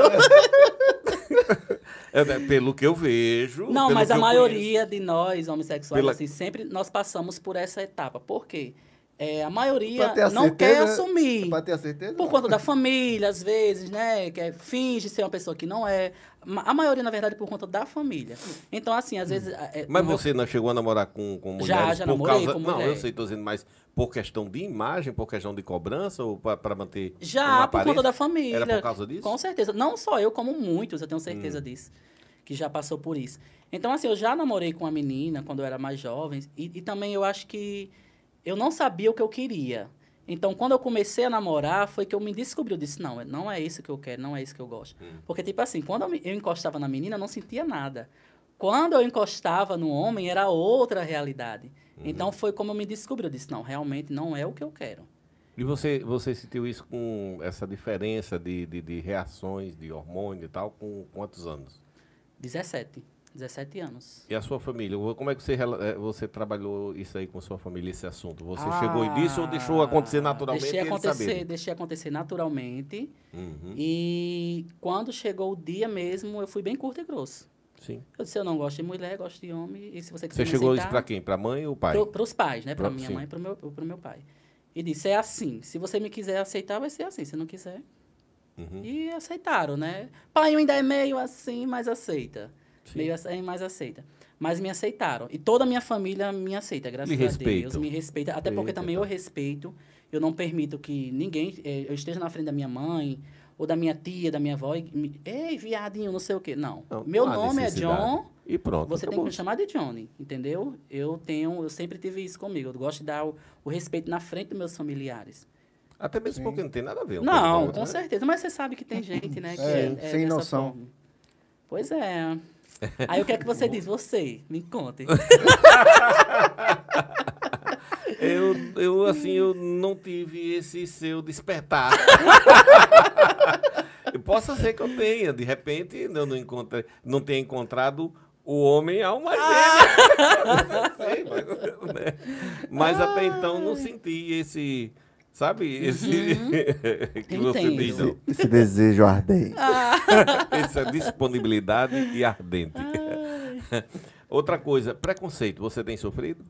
É, né, pelo que eu vejo. Não, mas a maioria de nós, homossexuais, Pela- assim, sempre nós passamos por essa etapa. Por quê? É, a maioria a não quer assumir. Pra ter a certeza? Por conta da família, às vezes, né? Que é- finge ser uma pessoa que não é. A maioria, na verdade, por conta da família. Então, assim, às vezes. é, Mas no meu- você não chegou a namorar com, com mulheres Já, já por namorei causa... com Não, mulher. eu sei, tô dizendo, mas por questão de imagem, por questão de cobrança ou para manter uma Já, por conta da família. Era por causa disso? Com certeza. Não só eu, como muitos, eu tenho Hum. certeza disso. Que já passou por isso. Então, assim, eu já namorei com uma menina quando eu era mais jovem. E, e também eu acho que eu não sabia o que eu queria. Então, quando eu comecei a namorar, foi que eu me descobri. Eu disse, não, não é isso que eu quero, não é isso que eu gosto. Hum. Porque, tipo assim, quando eu, me- eu encostava na menina, eu não sentia nada. Quando eu encostava no homem, era outra realidade. Uhum. Então, foi como eu me descobri. Eu disse, não, realmente não é o que eu quero. E você, você sentiu isso com essa diferença de, de, de reações, de hormônio e tal, com quantos anos? 17. 17 anos. E a sua família? Como é que você, eh, você trabalhou isso aí com sua família, esse assunto? Você Ah, chegou disse ou deixou acontecer naturalmente Deixei acontecer, deixei acontecer naturalmente. Uhum, E quando chegou o dia mesmo, eu fui bem curto e grosso. sim. Eu disse, eu não gosto de mulher, gosto de homem. E se você quiser Você chegou isso aceitar, pra quem? Pra mãe ou pai? pro, pros pais, né? Pra Pro- minha sim. mãe e pro meu, pro meu pai. E disse, é assim. Se você me quiser aceitar, vai ser assim. Se não quiser. Uhum. E aceitaram, né? Pai ainda é meio assim, mas aceita. Sim. Meio assim, mas aceita. Mas me aceitaram. E toda a minha família me aceita, graças Me a Deus. Me respeita. Até porque Eita, também tá. eu respeito. Eu não permito que ninguém eh, eu esteja na frente da minha mãe ou da minha tia, da minha avó. E me, Ei, viadinho, não sei o quê. Não. Não, Meu não nome é. John. E pronto. Você tem que acabou. me chamar de Johnny, entendeu? Eu tenho, eu sempre tive isso comigo. Eu gosto de dar o, o respeito na frente dos meus familiares. Até mesmo Sim. porque não tem nada a ver. Não, outra, com né? certeza. Mas você sabe que tem (laughs) gente, né? Que É, é, sem dessa noção. forma. Pois é. Aí o que é que você diz? Você, me conte. (laughs) Eu, eu, assim, eu não tive esse seu despertar. (laughs) E Possa ser que eu tenha, de repente, eu não, encontrei, não tenha encontrado o homem alma. (laughs) Não sei, mas, né? Mas até então não senti esse, sabe, esse (laughs) que você diz, não. Esse desejo ardente. (laughs) essa disponibilidade e ardente. (laughs) Outra coisa, preconceito, você tem sofrido?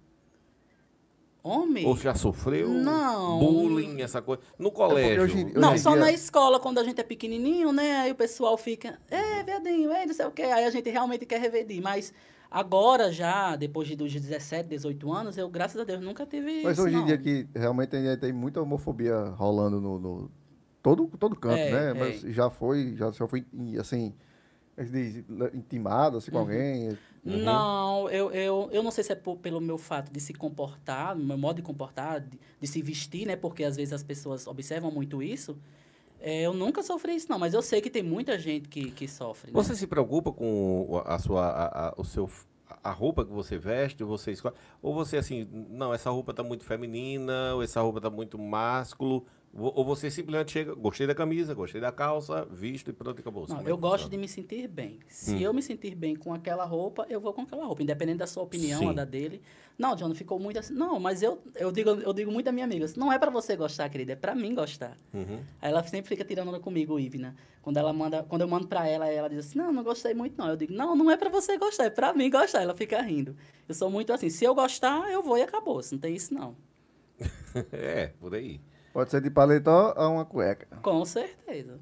Homem? Ou já sofreu? Não. Bullying, essa coisa. No colégio. hoje em- Não, só dia- na escola, quando a gente é pequenininho, né? Aí o pessoal fica, é, viadinho, é, não sei o quê. Aí a gente realmente quer revedir. Mas agora já, depois de dos 17, 18 anos, eu, graças a Deus, nunca tive Mas isso, hoje em dia que realmente ainda tem muita homofobia rolando no, no todo, todo canto, É, né? é. Mas já foi, já, já foi assim, é intimado assim, com alguém. Uhum. Não, eu, eu, eu não sei se é por- pelo meu fato de se comportar, meu modo de comportar, de, de se vestir, né? Porque às vezes as pessoas observam muito isso. É, eu nunca sofri isso, não, mas eu sei que tem muita gente que, que sofre. né? Você se preocupa com a sua, a, a- o seu, a roupa que você veste, você escolhe? Ou você assim, não, essa roupa tá muito feminina, ou essa roupa tá muito másculo, Ou você simplesmente chega, gostei da camisa, gostei da calça, visto e pronto, acabou. Não, é eu que gosto de me sentir bem. Se Hum. eu me sentir bem com aquela roupa, eu vou com aquela roupa, independente da sua opinião Sim. ou da dele. Não, John, ficou muito assim. Não, mas eu, eu, digo, eu digo muito da minha amiga, não é pra você gostar, querida, é pra mim gostar. Uhum. Aí ela sempre fica tirando onda comigo, Ivna. Quando ela manda, quando eu mando pra ela, ela diz assim: "Não, não gostei muito não". Eu digo: "Não, não é pra você gostar, é pra mim gostar". Ela fica rindo. Eu sou muito assim, se eu gostar, eu vou e acabou, não tem isso não. (laughs) É, por aí. Pode ser de paletó a uma cueca. Com certeza.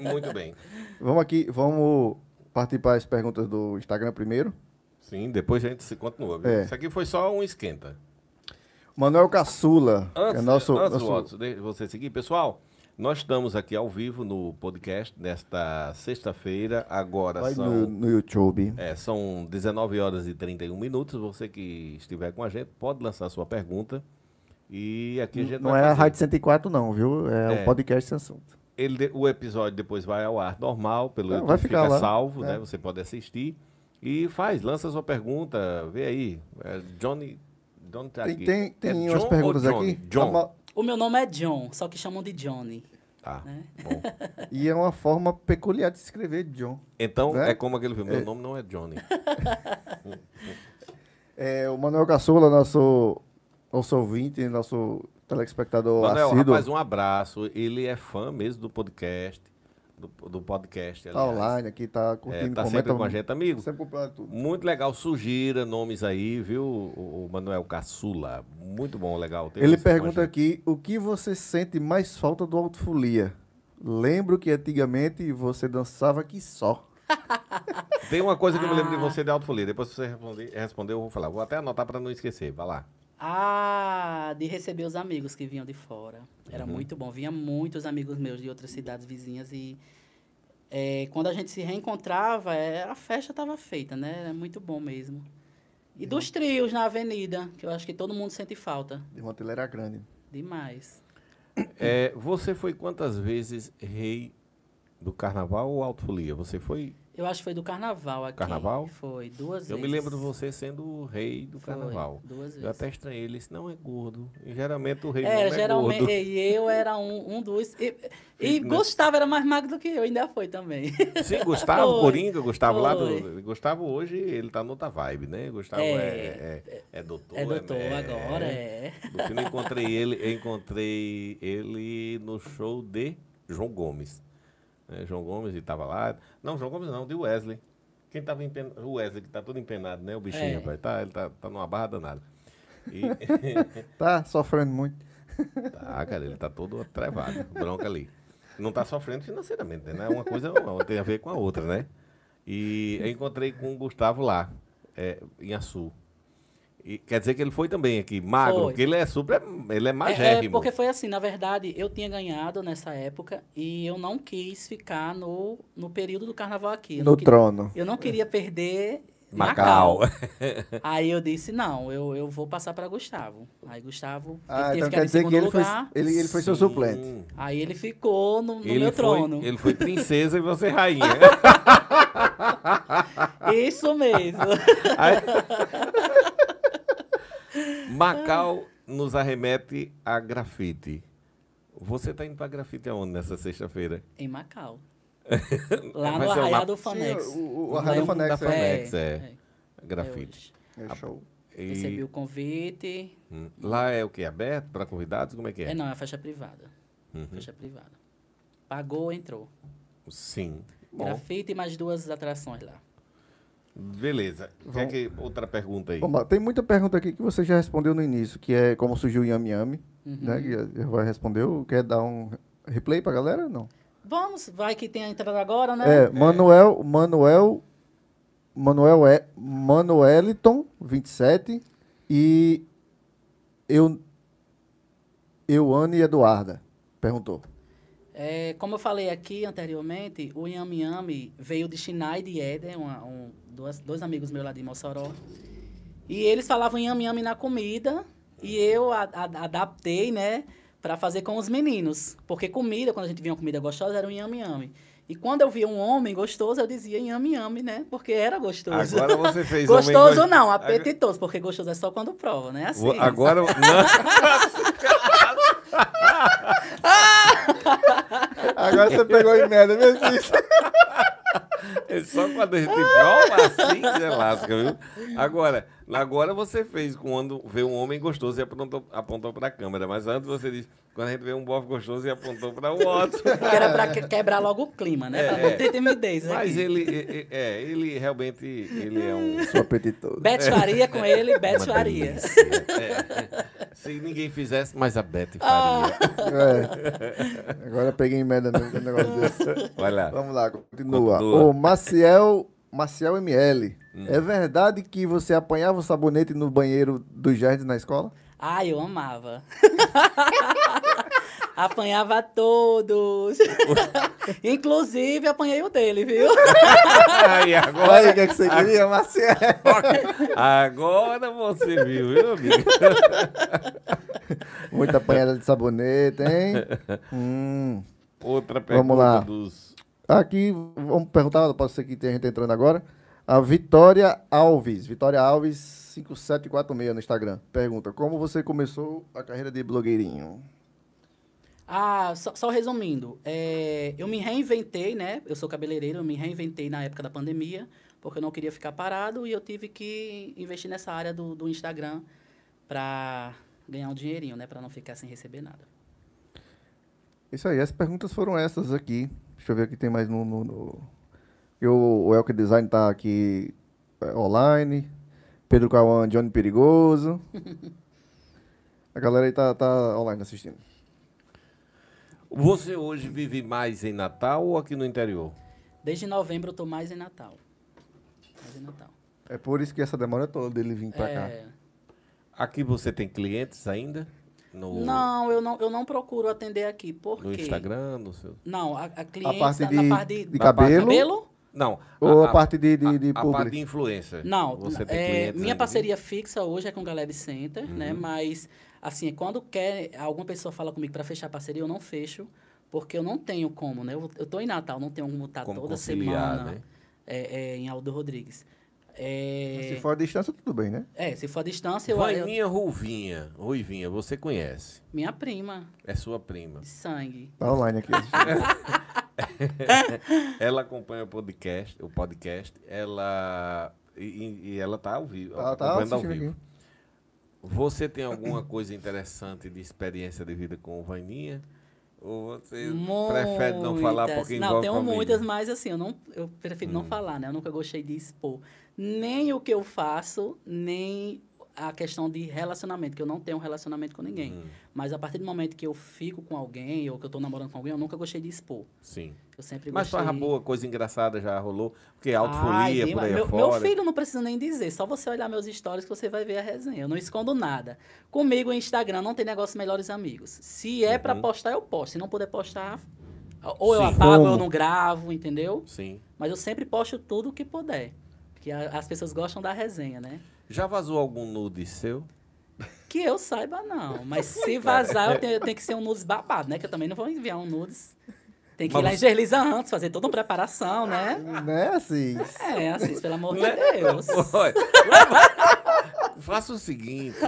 Muito bem. Vamos aqui, vamos partir para as perguntas do Instagram primeiro. Sim, depois a gente se continua. É. Isso aqui foi só um esquenta. Manuel Caçula, Antes, é nosso, antes nosso- Watson, você seguir, pessoal, nós estamos aqui ao vivo no podcast nesta sexta-feira. Agora vai são, no, no YouTube. é, são 19 horas e 31 minutos. Você que estiver com a gente pode lançar sua pergunta. E aqui a gente Não é a. Rádio 104 não, viu? É, É. o podcast sem assunto. Ele, o episódio depois vai ao ar normal, pelo Não, YouTube, vai ficar fica lá. salvo, É. né? Você pode assistir. E faz, lança sua pergunta, vê aí. É, Johnny. Tá Tem, tem, tem É umas John perguntas aqui. John. O meu nome é John, só que chamam de Johnny. Tá, né? bom. (laughs) E é uma forma peculiar de escrever John. Então, Né? é como aquele filme. Meu nome não é Johnny. (laughs) É, o Manuel Caçula, nosso, nosso ouvinte, nosso telespectador Manuel, assíduo, rapaz, um abraço. Ele é fã mesmo do podcast. Do, do podcast, tá aliás. online aqui, tá É, curtindo, tá comenta. sempre com a gente, amigo. Sempre comprando tudo. Muito legal, sugira nomes aí, viu? O, o Manuel Caçula. Muito bom, legal. ter Ele pergunta aqui, o que você sente mais falta do Autofolia? Lembro que antigamente você dançava que só. (laughs) Tem uma coisa que eu me lembro de Ah. você de autofolia. Depois que você responder, responder, eu vou falar. Vou até anotar para não esquecer. Vai lá. Ah, de receber os amigos que vinham de fora. Era Uhum. muito bom. Vinha muitos amigos meus de outras cidades vizinhas e é, quando a gente se reencontrava, é, a festa estava feita, né? Era muito bom mesmo. E Uhum. dos trios na avenida, que eu acho que todo mundo sente falta. De Montelha era grande. Demais. (coughs) É, você foi quantas vezes rei do carnaval ou autofolia? Você foi. Eu acho que foi do carnaval aqui. Carnaval? Foi, duas Eu vezes. me lembro de você sendo o rei do Foi, carnaval. duas vezes. Eu até estranhei. Ele disse, não é gordo. E geralmente o rei É, não é geralmente, gordo. e eu era um, um dos. E, e. Gustavo era mais magro do que eu, ainda foi também. Sim, Gustavo (laughs) Foi, Coringa, Gustavo lá do. foi. Gustavo hoje, ele tá noutra vibe, né? Gustavo é, É, é, é doutor. É doutor agora, é. No fim, eu encontrei ele, eu (laughs) encontrei ele no show de João Gomes. É, João Gomes ele tava lá. Não, João Gomes não, de Wesley. Quem tava empenado? O Wesley, que tá todo empenado, né? O bichinho, É. rapaz. Tá, ele tá, tá numa barra danada. E, (laughs) Tá sofrendo muito. (laughs) tá, cara, ele tá todo atrevado, bronca ali. Não tá sofrendo financeiramente, né? Uma coisa não, tem a ver com a outra, né? E eu encontrei com o Gustavo lá, é, em Açu. E quer dizer que ele foi também aqui, magro, Foi. porque ele é super. Ele é É, magérrimo. é, porque foi assim, na verdade, eu tinha ganhado nessa época e eu não quis ficar no, no período do carnaval aqui. Eu No trono. eu não queria perder Macau. Macau. (laughs) Aí eu disse, não, eu, eu vou passar para Gustavo. Aí Gustavo Ah, teve então que quer em dizer que segundo ele foi, lugar. ele, ele foi seu Sim. suplente. Aí ele ficou no, no Ele meu foi, trono. ele foi princesa e você rainha. (laughs) Isso mesmo. (laughs) Aí- Macau nos arremete a grafite. Você tá indo pra grafite aonde nessa sexta-feira? em Macau. (laughs) Lá no Arraial do Sim, Fanex. o- o- o Arraial do Fanex, Da é. Fanex, é. é, é Grafite. hoje. É show. E- Recebi o convite. Hum. Lá é o que? Aberto para convidados? Como é que é? É, não, é a faixa privada. Uhum. Faixa privada. Pagou, entrou. Sim. Bom, Grafite e mais duas atrações lá. Beleza. Quer que, outra pergunta aí? Vamos lá, tem muita pergunta aqui que você já respondeu no início, que é como surgiu o Yami Yami, Uhum. né? Que já- já vai responder. Quer dar um replay pra galera? Não. Vamos, vai que tem a entrada agora, né? É, Manuel, Manuel, Manuel é Manueliton 27 e eu Euane Eduarda perguntou. É, como eu falei aqui anteriormente, o Yami Yami veio de Chinai e de Éden, uma- um, duas, dois amigos meus lá de Mossoró. E eles falavam Yami Yami na comida e eu a- a- adaptei, né, para fazer com os meninos. Porque comida, quando a gente via uma comida gostosa, era um Yami Yami. E quando eu via um homem gostoso, eu dizia Yami Yami, né, porque era gostoso. Agora você (laughs) fez gostoso homem- não, apetitoso, porque gostoso é só quando prova, né? Assim. Agora. (laughs) Não. (laughs) Agora você pegou em merda mesmo isso. (laughs) É só quando a gente prova assim você lasca, viu? Agora, agora você fez quando vê um homem gostoso e apontou, apontou para a câmera. Mas antes você disse, quando a gente vê um bofe gostoso e apontou para o outro. (laughs) Era pra que- quebrar logo o clima, né? É, não ter timidez. né? Mas ele, é, é, ele realmente, ele é um... Sou apetitoso. Beth faria com ele, Beth uma faria. É. Se ninguém fizesse, mas a Beth Ah. faria. É. Agora eu peguei em merda um negócio desse. Vai lá. Vamos lá, continua. Continua. O Maciel, Maciel ML. É verdade que você apanhava o sabonete no banheiro dos jardins na escola? Ai, eu amava. (laughs) Apanhava todos. (laughs) Inclusive, apanhei o dele, viu? (laughs) Aí, agora, Olha o que, é que você queria, Maciel. agora você viu, viu, amigo? Muita apanhada de sabonete, hein? Hum. Outra pergunta Vamos lá. dos... Aqui, vamos perguntar, pode ser que tenha gente entrando agora. A Vitória Alves, Vitória Alves 5746 no Instagram. Pergunta: Como você começou a carreira de blogueirinho? Ah, só, só resumindo, é, eu me reinventei, né? Eu sou cabeleireiro, eu me reinventei na época da pandemia, porque eu não queria ficar parado e eu tive que investir nessa área do, do Instagram para ganhar um dinheirinho, né? Para não ficar sem receber nada. Isso aí, as perguntas foram essas aqui. Deixa eu ver aqui, tem mais no. no, no... E O, Elke Design tá aqui é, online. Pedro Cauã, Johnny Perigoso. (laughs) A galera aí tá, tá online assistindo. Você hoje vive mais em Natal ou aqui no interior? Desde novembro eu tô mais em Natal. Mais em Natal. É por isso que essa demora toda dele vir pra cá. É, Aqui você tem clientes ainda? No, Não, eu não, eu não procuro atender aqui. Por no quê? Instagram, no seu... Não, a, a cliente parte na de- parte de, de Na parte- cabelo? Não. Ou a parte de- de- a- de a, publi? parte de influencer. Não, Você tem é, clientes minha parceria fixa hoje é com o Galeb Center, né? Uhum. Mas, assim, quando quer, alguma pessoa fala comigo para fechar parceria, eu não fecho, porque eu não tenho como, né? Eu, eu tô em Natal, não tenho como estar Como toda semana né? é, é, em Aldo Rodrigues. É, Se for a distância, tudo bem, né? é, se for a distância, eu, eu, Vaininha Ruivinha, Ruivinha, você conhece. minha prima, É sua prima. de sangue. Tá online aqui. (laughs) (laughs) Ela acompanha o podcast, o podcast, ela e, e ela tá ao vivo, Tá, tá acompanhando ao vivo. aqui. Você tem alguma coisa interessante de experiência de vida com o Vaininha? Ou você prefere não falar Muitas. porque Não, envolve tenho família? Hum. muitas, mas assim, eu, não, eu prefiro não falar, né? Eu nunca gostei de expor. Nem o que eu faço, nem a questão de relacionamento, que eu não tenho um relacionamento com ninguém. Hum, Mas a partir do momento que eu fico com alguém, ou que eu tô namorando com alguém, eu nunca gostei de expor. sim. Eu sempre Mas gostei... farra boa, coisa engraçada já rolou? Porque Ai, autofolia tem- por aí meu, fora. meu filho não precisa nem dizer, só você olhar meus stories que você vai ver a resenha. Eu não escondo nada. Comigo, o Instagram não tem negócio melhores amigos. Se é pra Uhum. postar, eu posto. Se não puder postar, ou eu Sim. apago, ou eu não gravo, entendeu? Sim. Mas eu sempre posto tudo que puder. Porque a- as pessoas gostam da resenha, né? Já vazou algum nude seu? Que eu saiba, não. Mas se vazar, eu tenho, eu tenho que ser um nudes babado, né? Que eu também não vou enviar um nudes. Tem que Mas ir lá em você- Gerlisa antes, fazer toda uma preparação, né? Né, assim? É, assim, pelo amor de Né? Deus. (laughs) Olha, faça o seguinte.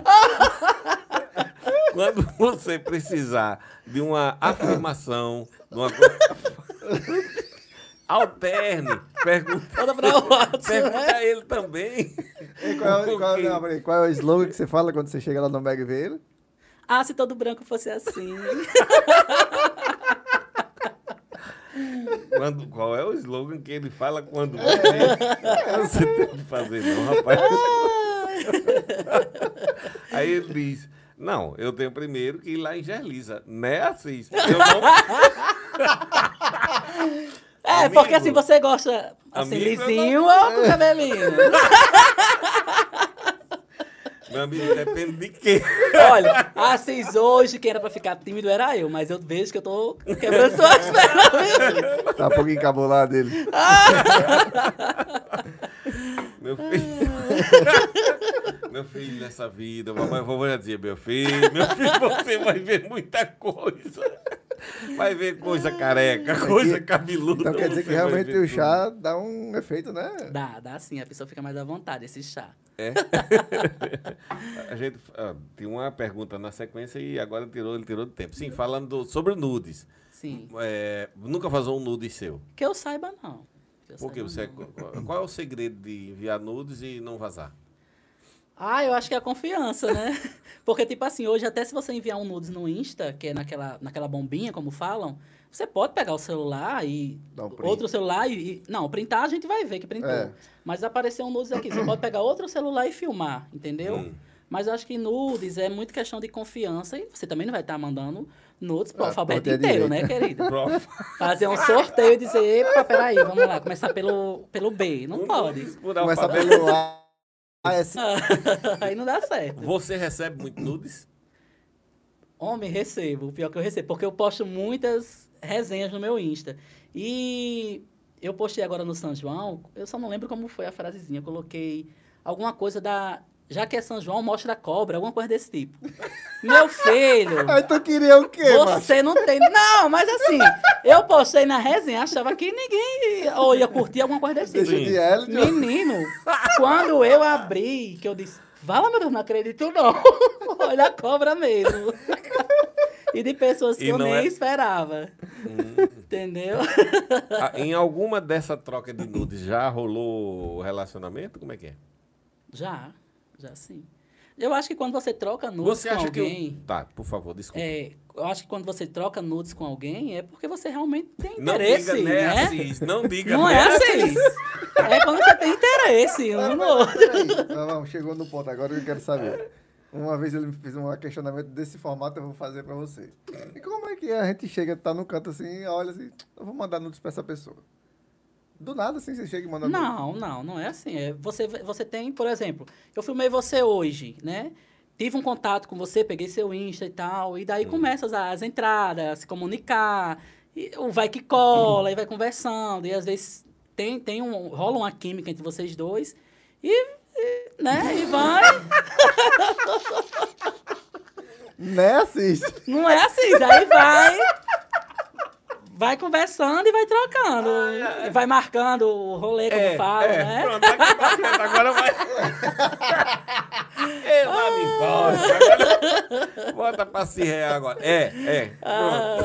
Quando você precisar de uma afirmação, de uma coisa. Alterne. (laughs) Pergunta, pra WhatsApp, pergunta né? a (laughs) ele também. E qual, é- qual, Porque- não, peraí, qual é o slogan que você fala quando você chega lá no Mega e vê ele? Ah, se todo branco fosse assim. (laughs) Quando, qual é o slogan que ele fala quando você. Você tem que fazer, não, rapaz. Aí ele diz: Não, eu tenho primeiro que ir lá em Gerlisa, né, Assis? Eu não. É, Amigo. porque assim você gosta assim, Amigo, lisinho ou com cabelinho? (laughs) Meu amigo, depende de quê? Olha, Assis hoje, quem era pra ficar tímido era eu, mas eu vejo que eu tô quebrando suas (laughs) pernas. Tá um pouquinho encabulado ele. (laughs) Meu filho. meu filho, nessa vida, mamãe, vovó já dizia, meu filho, meu filho, você vai ver muita coisa. Vai ver coisa careca, coisa cabeluda. Então quer dizer que realmente o tudo. chá dá um efeito, né? Dá, dá sim, a pessoa fica mais à vontade, esse chá. É. (laughs) a gente ah, tem uma pergunta na sequência e agora tirou, ele tirou do tempo. Sim, falando do- sobre nudes. Sim. É, nunca vazou um nude seu. Que eu saiba, não. Que eu Por que saiba, você. não. Qual qual é o segredo de enviar nudes e não vazar? Ah, eu acho que é a confiança, né? (laughs) Porque, tipo assim, hoje até se você enviar um nudes no Insta, que é naquela, naquela bombinha, como falam, você pode pegar o celular e... Um outro celular e, e- Não, printar a gente vai ver que printou. É. Mas apareceu um nudes aqui, você pode pegar outro celular e filmar, entendeu? Hum. Mas eu acho que nudes é muito questão de confiança e você também não vai estar mandando nudes pro Ah, alfabeto inteiro, né, querido? (laughs) Prof. Fazer um sorteio e dizer, epa, peraí, vamos lá, começar pelo, pelo B. Não Um pode. nudes por Começa alfabeto. pelo A. Ah, é assim. (laughs) Aí não dá certo. Você recebe muito nudes? Homem, recebo. O pior que eu recebo. Porque eu posto muitas resenhas no meu Insta. E eu postei agora no São João, eu só não lembro como foi a frasezinha. Eu coloquei alguma coisa da. Já que é São João, mostra a cobra, alguma coisa desse tipo. (laughs) Meu filho! Aí tu queria o quê, macho? Você não tem. Não, mas assim, eu postei na resenha, achava que ninguém ou ia curtir alguma coisa desse tipo. De John. Menino, quando eu abri, que eu disse, fala, meu Deus, não acredito não. (laughs) Olha a cobra mesmo. E de pessoas que E eu nem é- esperava. Entendeu? Ah, em alguma dessa troca de nudes já rolou relacionamento? Como é que é? Já, já sim. Eu acho que quando você troca nudes Você com acha alguém. que. Eu... Tá, por favor, desculpa. É, eu acho que quando você troca nudes com alguém é porque você realmente tem não interesse, diga, né, né? Assis? Não diga, Não né, é assim. É quando você tem interesse um no outro. Não, não, chegou no ponto agora que eu quero saber. Uma vez ele me fez um questionamento desse formato, eu vou fazer pra você. E como é que é? a gente chega, tá no canto assim, olha assim, eu vou mandar nudes pra essa pessoa. Do nada assim, você chega e manda. Não, não, não é assim. É, você, você tem, por exemplo, eu filmei você hoje, né? Tive um contato com você, peguei seu Insta e tal, e daí começa as, as entradas, se comunicar, e o vai que cola, e vai conversando, e às vezes tem, tem um, rola uma química entre vocês dois, e, e, né, e vai. (laughs) Né, Assis? Não é assim, daí vai. Vai conversando e vai trocando. E vai marcando o rolê, como É, fala, é, né? Pronto, daqui pra (laughs) frente agora vai. (laughs) Ei, lá me embora. Agora, bota pra se rear agora. É, é. Pronto.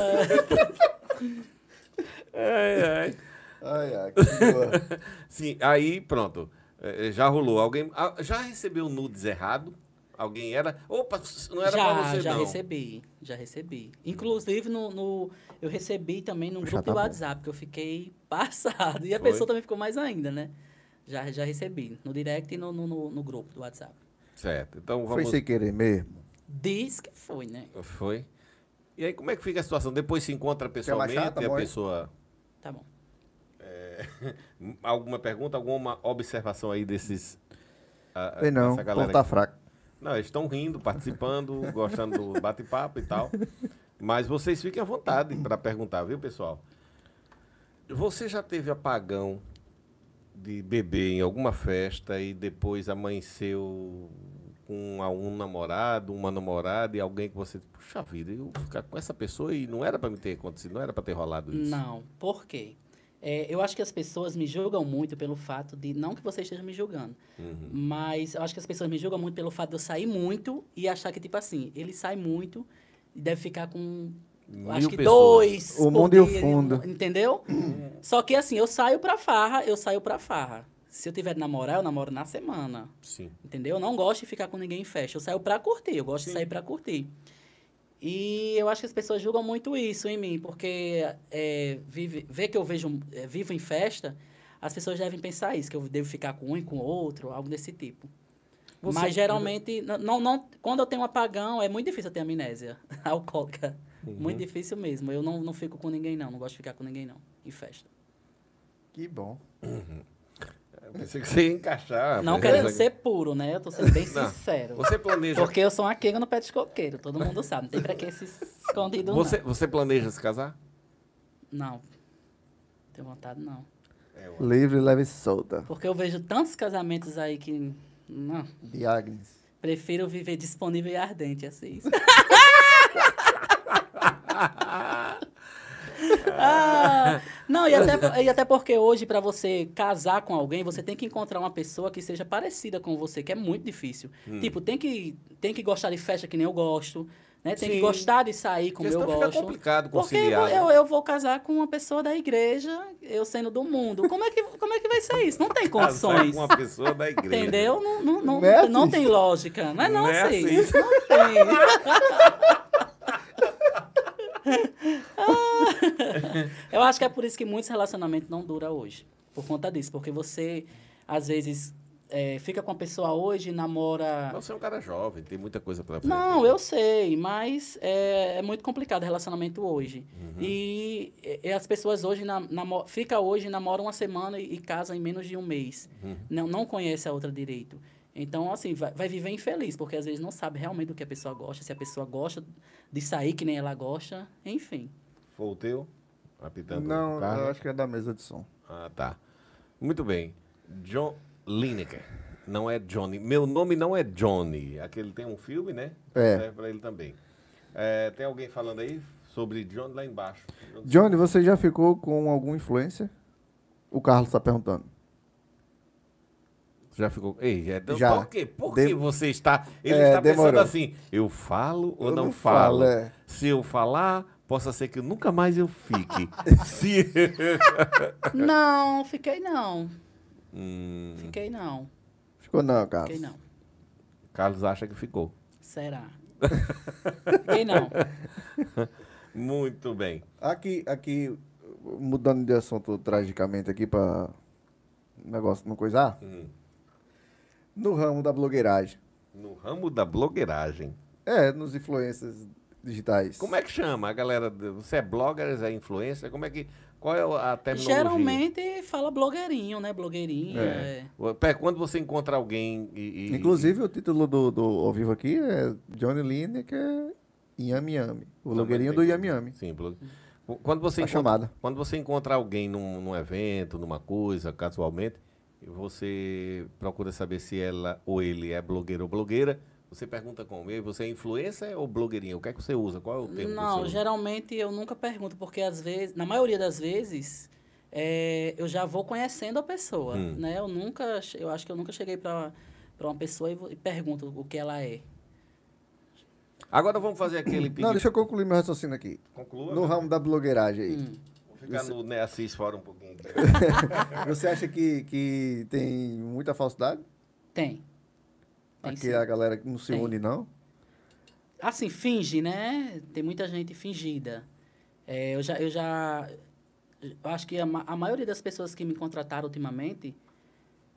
Ai, ai. Ai, ai, que boa. (laughs) Sim, aí pronto. É, Já rolou. Alguém ah, já recebeu nudes errado? Alguém era. Opa, não era já, pra você, já não. recebi, já recebi. Inclusive, no, no- eu recebi também num grupo tá do bom. WhatsApp, que eu fiquei (laughs) passado. E a Foi? pessoa também ficou mais ainda, né? Já, já recebi, no direct e no, no, no- no grupo do WhatsApp. Certo. Então Foi vamos. sem querer mesmo. Diz que foi, né? Foi. E aí, como é que fica a situação? Depois se encontra pessoalmente chata, e a boy? pessoa. Tá bom. (laughs) Alguma pergunta, alguma observação aí desses. ah, Sei não, o galera povo tá fraco. Não, eles estão rindo, participando, (laughs) gostando do bate-papo e tal. Mas vocês fiquem à vontade para perguntar, viu, pessoal? Você já teve apagão de bebê em alguma festa e depois amanheceu com um namorado, uma namorada e alguém que você, puxa vida, eu ficar com essa pessoa e não era para me ter acontecido, não era para ter rolado isso. Não, por quê? É, eu acho que as pessoas me julgam muito pelo fato de. Não que você esteja me julgando, Uhum. mas eu acho que as pessoas me julgam muito pelo fato de eu sair muito e achar que, tipo assim, ele sai muito e deve ficar com. eu acho Mil que pessoas. dois. O mundo e o dia, fundo. Entendeu? Só que assim, eu saio pra farra, eu saio pra farra. Se eu tiver de namorar, eu namoro na semana. Sim. Entendeu? Eu não gosto de ficar com ninguém em festa. Eu saio pra curtir, eu gosto de sair pra curtir. E eu acho que as pessoas julgam muito isso em mim, porque é, vive, vê que eu vejo, é, vivo em festa, as pessoas devem pensar isso, que eu devo ficar com um e com o outro, algo desse tipo. Você- Mas geralmente, n- não, não, quando eu tenho um apagão, é muito difícil eu ter amnésia (laughs) alcoólica. Uhum. Muito difícil mesmo. Eu não, não fico com ninguém, não. Não gosto de ficar com ninguém, não. Em festa. Que bom. Eu pensei que você ia encaixar. não querendo ser puro, né? Eu tô sendo bem (laughs) Não. sincero. Você planeja. Porque eu sou uma queiga no pé de coqueiro. Todo mundo (laughs) sabe. Não tem pra que se escondido, Você, você planeja se casar? não. Não. Tenho vontade, não. É, Livre, leve e solta. Porque eu vejo tantos casamentos aí que... Não. De Agnes. Prefiro viver disponível e ardente, assim. (laughs) Ah, não, e até, e até porque hoje, para você casar com alguém, você tem que encontrar uma pessoa que seja parecida com você, que é muito difícil. Tipo, tem que, tem que gostar de festa que nem eu gosto, né? Tem Sim. que gostar de sair como eu senão fica gosto. complicado Porque conciliar. eu, né? eu vou casar com uma pessoa da igreja, eu sendo do mundo. Como é que, como é que vai ser isso? Não tem (laughs) Casar condições. com uma pessoa da igreja. Entendeu? Não, não, não, Não é não assim. tem lógica. Não é não, Não é assim. assim. Não tem. (laughs) (laughs) Eu acho que é por isso que muitos relacionamentos não duram hoje. Por conta disso. Porque você, às vezes, é, fica com a pessoa hoje, namora. Você é um cara jovem, tem muita coisa pra frente. Não, eu sei, mas é, é muito complicado o relacionamento hoje. Uhum. E, e as pessoas hoje namo, fica hoje, namoram uma semana e, e casam em menos de um mês. Uhum. Não, não conhece a outra direito. Então, assim, vai, vai viver infeliz, porque às vezes não sabe realmente do que a pessoa gosta, se a pessoa gosta de sair que nem ela gosta, enfim. Foi o teu? Apitando Não, o eu acho que é da mesa de som. Ah, tá. Muito bem. John Lineker. Não é Johnny. Meu nome não é Johnny. Aquele tem um filme, né? É. Serve pra ele também. É, tem alguém falando aí sobre John lá embaixo. Johnny, você já ficou com algum influencer? O Carlos está perguntando. Já ficou. Ei, é, então, Já. Por quê? Por Dem- que você está. Ele É, está pensando demorou. assim: eu falo ou Eu não, não falo? falo, é. Se eu falar, possa ser que nunca mais eu fique. (laughs) Se. (laughs) não, fiquei não. Hum, Fiquei não. Ficou não, Carlos. Fiquei não. Carlos acha que ficou. Será? (laughs) fiquei não. Muito bem. Aqui, aqui, mudando de assunto tragicamente aqui para negócio não coisar. Hum. No ramo da blogueiragem. No ramo da blogueiragem. É, nos influencers digitais. Como é que chama a galera? de- Você é blogger, é influencer? Como é que. Qual é a terminologia? Geralmente fala blogueirinho, né? Blogueirinho. É. é. Pé, Quando você encontra alguém e. e- Inclusive, o título do, do ao vivo aqui é Johnny Lineker Yami Yami. O Também blogueirinho do Yami Yami. Sim, blog... Quando você, A encontra, chamada. quando você encontra alguém num, num evento, numa coisa, casualmente, você procura saber se ela ou ele é blogueiro ou blogueira, você pergunta como? E Você é influencer ou blogueirinha? O que é que você usa? Qual é o termo que Não, você usa? geralmente eu nunca pergunto, porque às vezes, na maioria das vezes, é, eu já vou conhecendo a pessoa, Hum. né? Eu nunca, eu acho que eu nunca cheguei para uma pessoa e, e pergunto o que ela é. Agora vamos fazer aquele pedido. Não, deixa eu concluir meu raciocínio aqui. Conclua. No ramo da blogueiragem aí. Hum. Vou ficar no Neassis fora um pouquinho. (laughs) Você acha que, que tem muita falsidade? Tem. Tem Aqui sim. a galera não se Tem. une, não? Assim, finge, né? Tem muita gente fingida. É, eu já, eu já, eu acho que a, a maioria das pessoas que me contrataram ultimamente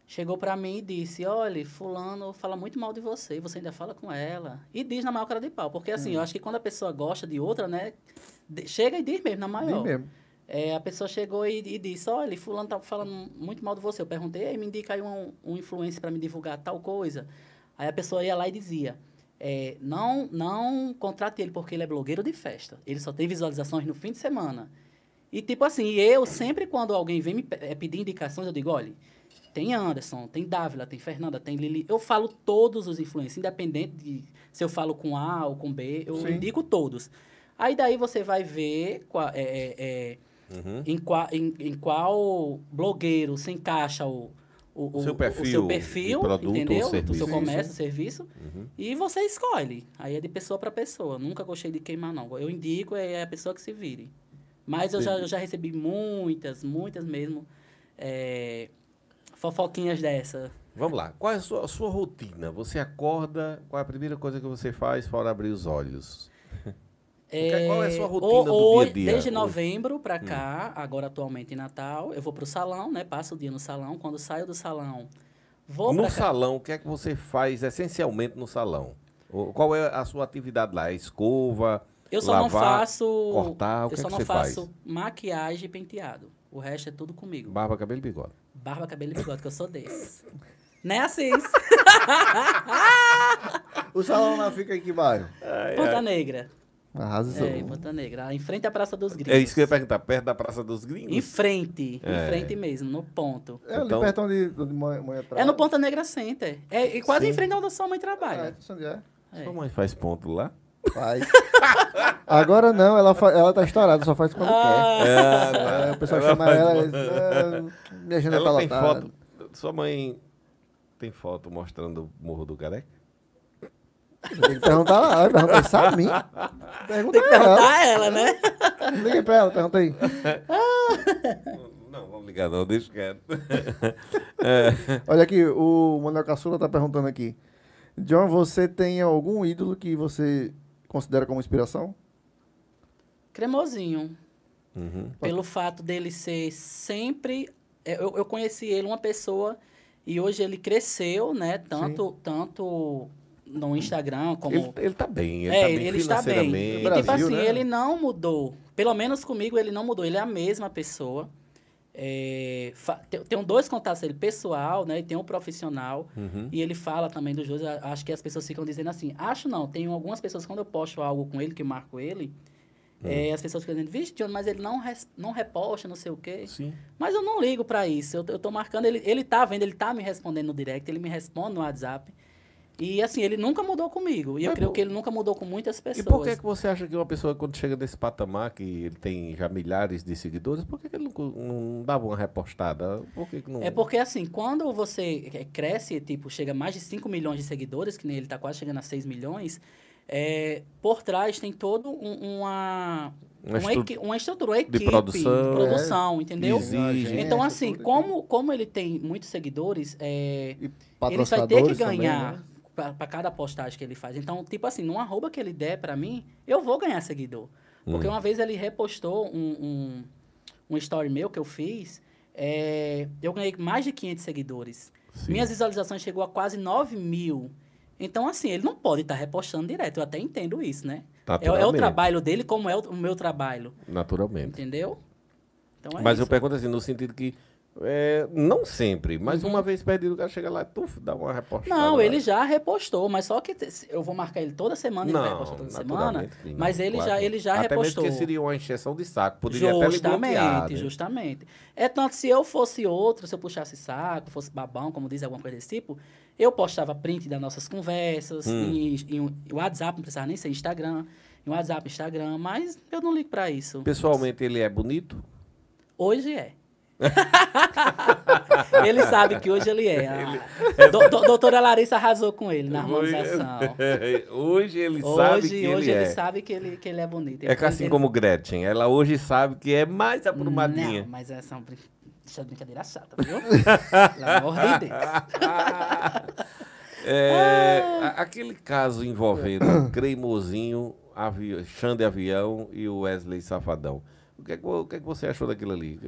chegou pra mim e disse, olha, fulano fala muito mal de você, você ainda fala com ela. E diz na maior cara de pau, porque assim, eu acho que quando a pessoa gosta de outra, né, de- chega e diz mesmo, na maior. Nem mesmo. É, a pessoa chegou e, e disse, olha, fulano tá falando muito mal de você. Eu perguntei, Ei, me indica aí um, um influencer para me divulgar tal coisa. Aí a pessoa ia lá e dizia, é, não, não contrate ele porque ele é blogueiro de festa. Ele só tem visualizações no fim de semana. E tipo assim, eu sempre quando alguém vem me eh, pedir indicações, eu digo, olha, tem Anderson, tem Dávila, tem Fernanda, tem Lili. Eu falo todos os influencers, independente de se eu falo com A ou com B, eu Sim. indico todos. Aí daí você vai ver qual, é, é, é, Uhum. em, qual, em, em qual blogueiro se encaixa o, o, O seu perfil o seu perfil produto ou entendeu? Do seu comércio, sim. serviço. E você escolhe. Aí é de pessoa para pessoa. Nunca gostei de queimar, não. Eu indico, é a pessoa que se vire. Mas eu já, eu já recebi muitas, muitas mesmo, é, fofoquinhas dessa. Vamos lá. Qual é a sua, a sua rotina? Você acorda, qual é a primeira coisa que você faz fora abrir os olhos? Que- qual é a sua rotina do ho- dia a dia? Desde novembro pra cá, agora atualmente em Natal, eu vou pro salão, né? Passo o dia no salão. Quando saio do salão, vou no salão, o que é que você faz essencialmente no salão? Qual é a sua atividade lá? É escova? Eu só lavar, não faço. cortar, o que eu é só que não você faz? faço maquiagem e penteado. O resto é tudo comigo. Barba, cabelo e bigode. Barba, cabelo e bigode, que eu sou desses. (laughs) né, Assis? O salão lá fica em que bairro? Ponta Negra. Arrasou. É, em Ponta Negra. Em frente à Praça dos Gringos. É isso que eu ia perguntar, perto da Praça dos Gringos? Em frente. É. Em frente mesmo, no ponto. É ali Então- perto onde, onde mãe, mãe É no Ponta Negra Center. É e quase Sim. em frente onde a sua mãe É, trabalha. onde é? É. Sua mãe faz ponto lá? Faz. (laughs) Agora não, ela, fa- ela tá estourada, só faz quando Ah, quer. É, o pessoal chama faz ela, ponto. é, minha agenda tá Ela tem lotada. foto. Sua mãe tem foto mostrando o Morro do Careca? Tem que perguntar, ah, pergunta isso a mim. Pergunta Tem que ela. perguntar a ela, né? Liga pra ela, pergunta aí. (laughs) Não, vamos ligar não, deixa quieto. (laughs) Olha aqui, o Manuel Caçula tá perguntando aqui. John, você tem algum ídolo que você considera como inspiração? Cremosinho. Uhum. Pelo fato dele ser sempre. é, Eu, eu conheci ele, uma pessoa, e hoje ele cresceu, né? Tanto, tanto no Instagram como. Ele, ele tá bem, ele é, tá bem ele está bem. E Brasil, tipo assim, né? ele não mudou. Pelo menos comigo ele não mudou. Ele é a mesma pessoa. É, tem dois contatos dele, pessoal, né? E tem um profissional. Uhum. E ele fala também dos dois. Acho que as pessoas ficam dizendo assim. Acho não. Tem algumas pessoas, quando eu posto algo com ele, que eu marco ele, Hum. é, as pessoas ficam dizendo, vixe, John, mas ele não, res- não reposta, não sei o quê. Sim. Mas eu não ligo pra isso. Eu, eu tô marcando, ele, ele tá vendo, ele tá me respondendo no direct, ele me responde no WhatsApp. E assim, ele nunca mudou comigo. E eu Mas creio por- que ele nunca mudou com muitas E pessoas. por que, que você acha que uma pessoa, quando chega nesse patamar, que ele tem já milhares de seguidores, por que, que ele não, não dava uma repostada? Por que, que não. É porque assim, quando você é, cresce, tipo, chega a mais de 5 milhões de seguidores, que nem ele tá quase chegando a 6 milhões, é, por trás tem todo um- uma, Uma uma, equi- uma estrutura, uma equipe produção, de produção, entendeu? Exige. Então, Agência, assim, como, como ele tem muitos seguidores, é, E ele vai ter que patrocinadores também, ganhar né? Para cada postagem que ele faz. Então, tipo assim, num arroba que ele der pra mim, eu vou ganhar seguidor. Porque Hum. uma vez ele repostou um, um, um story meu que eu fiz, é, eu ganhei mais de 500 seguidores. Sim. Minhas visualizações chegou a quase 9 mil. Então, assim, ele não pode estar repostando direto. Eu até entendo isso, né? É, é o trabalho dele como é o, o meu trabalho. Naturalmente. Entendeu? Então é mas isso. eu pergunto assim, no sentido que. É, não sempre, mas Uhum. uma vez perdido, o cara chega lá e tuf, dá uma repostada. Não, ele já repostou, mas só que eu vou marcar ele toda semana, ele vai repostar toda semana. não, Mas ele claro já, ele já não. Até repostou. mesmo que seria uma encheção de saco. Poderia até lhe bloquear. Justamente, né? justamente. É tanto se eu fosse outro, se eu puxasse saco, fosse babão, como diz alguma coisa desse tipo, eu postava print das nossas conversas, Hum. em, em WhatsApp, não precisava nem ser Instagram, em WhatsApp, Instagram, mas eu não ligo pra isso. Pessoalmente, ele é bonito? Hoje é. (laughs) ele sabe que hoje ele é. A do- do- doutora Larissa arrasou com ele na harmonização. (laughs) hoje ele sabe Hoje, que hoje ele, ele, é. sabe que ele, que ele é bonito. É que assim Ele- como Gretchen, ela hoje sabe que é mais aprumadinha. Não, mas essa é deixa de brincadeira chata, viu? (laughs) Pelo amor de Deus. É, a- aquele caso envolvendo Creimosinho, avi... Xande Avião e o Wesley Safadão. O que, é que, o que é que você achou daquilo ali?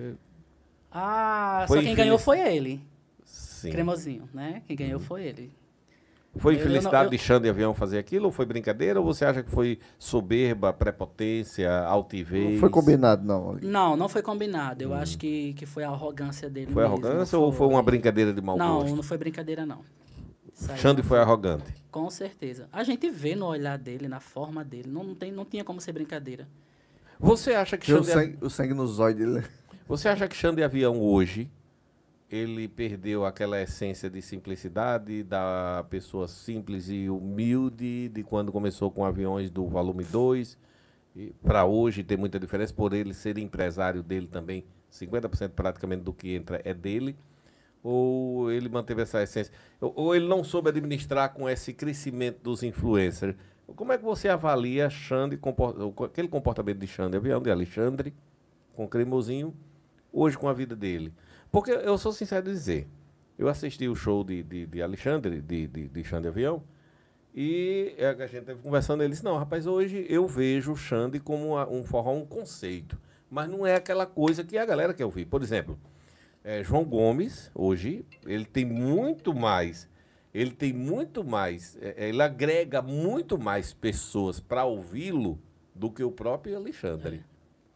Ah, Foi só quem ganhou foi ele. Sim. Cremosinho, né? Quem ganhou foi ele. Foi Eu- eu infelicidade não- eu- de Xande Avião fazer aquilo ou foi brincadeira? Ou você acha que foi soberba, prepotência, altivez? Não foi combinado, não. Não, não foi combinado. Eu acho que, que foi a arrogância dele Hum. Foi mesmo, arrogância ou foi uma brincadeira de mau Não, gosto? não foi brincadeira, não. Xande não foi arrogante. Com certeza. A gente vê no olhar dele, na forma dele. Não, não, tem, não tinha como ser brincadeira. Você acha que Tinha o Xande, sangue, o sangue nos olhos dele. Você acha que Xande Avião hoje ele perdeu aquela essência de simplicidade da pessoa simples e humilde de quando começou com aviões do volume 2 para hoje tem muita diferença por ele ser empresário dele também 50% praticamente do que entra é dele ou ele manteve essa essência? Ou, ele não soube administrar com esse crescimento dos influencers? Como é que você avalia Xande aquele comportamento de Xande Avião de Alexandre com Cremosinho hoje com a vida dele porque eu sou sincero em dizer, eu assisti o show de, de, de Alexandre, de, de, de Xande Avião, e é, a gente esteve conversando, ele disse, não, rapaz, hoje eu vejo o Xande como um forró, um conceito, mas não é aquela coisa que a galera quer ouvir. Por exemplo, é, João Gomes, hoje, ele tem muito mais, ele tem muito mais, é, ele agrega muito mais pessoas para ouvi-lo do que o próprio Alexandre.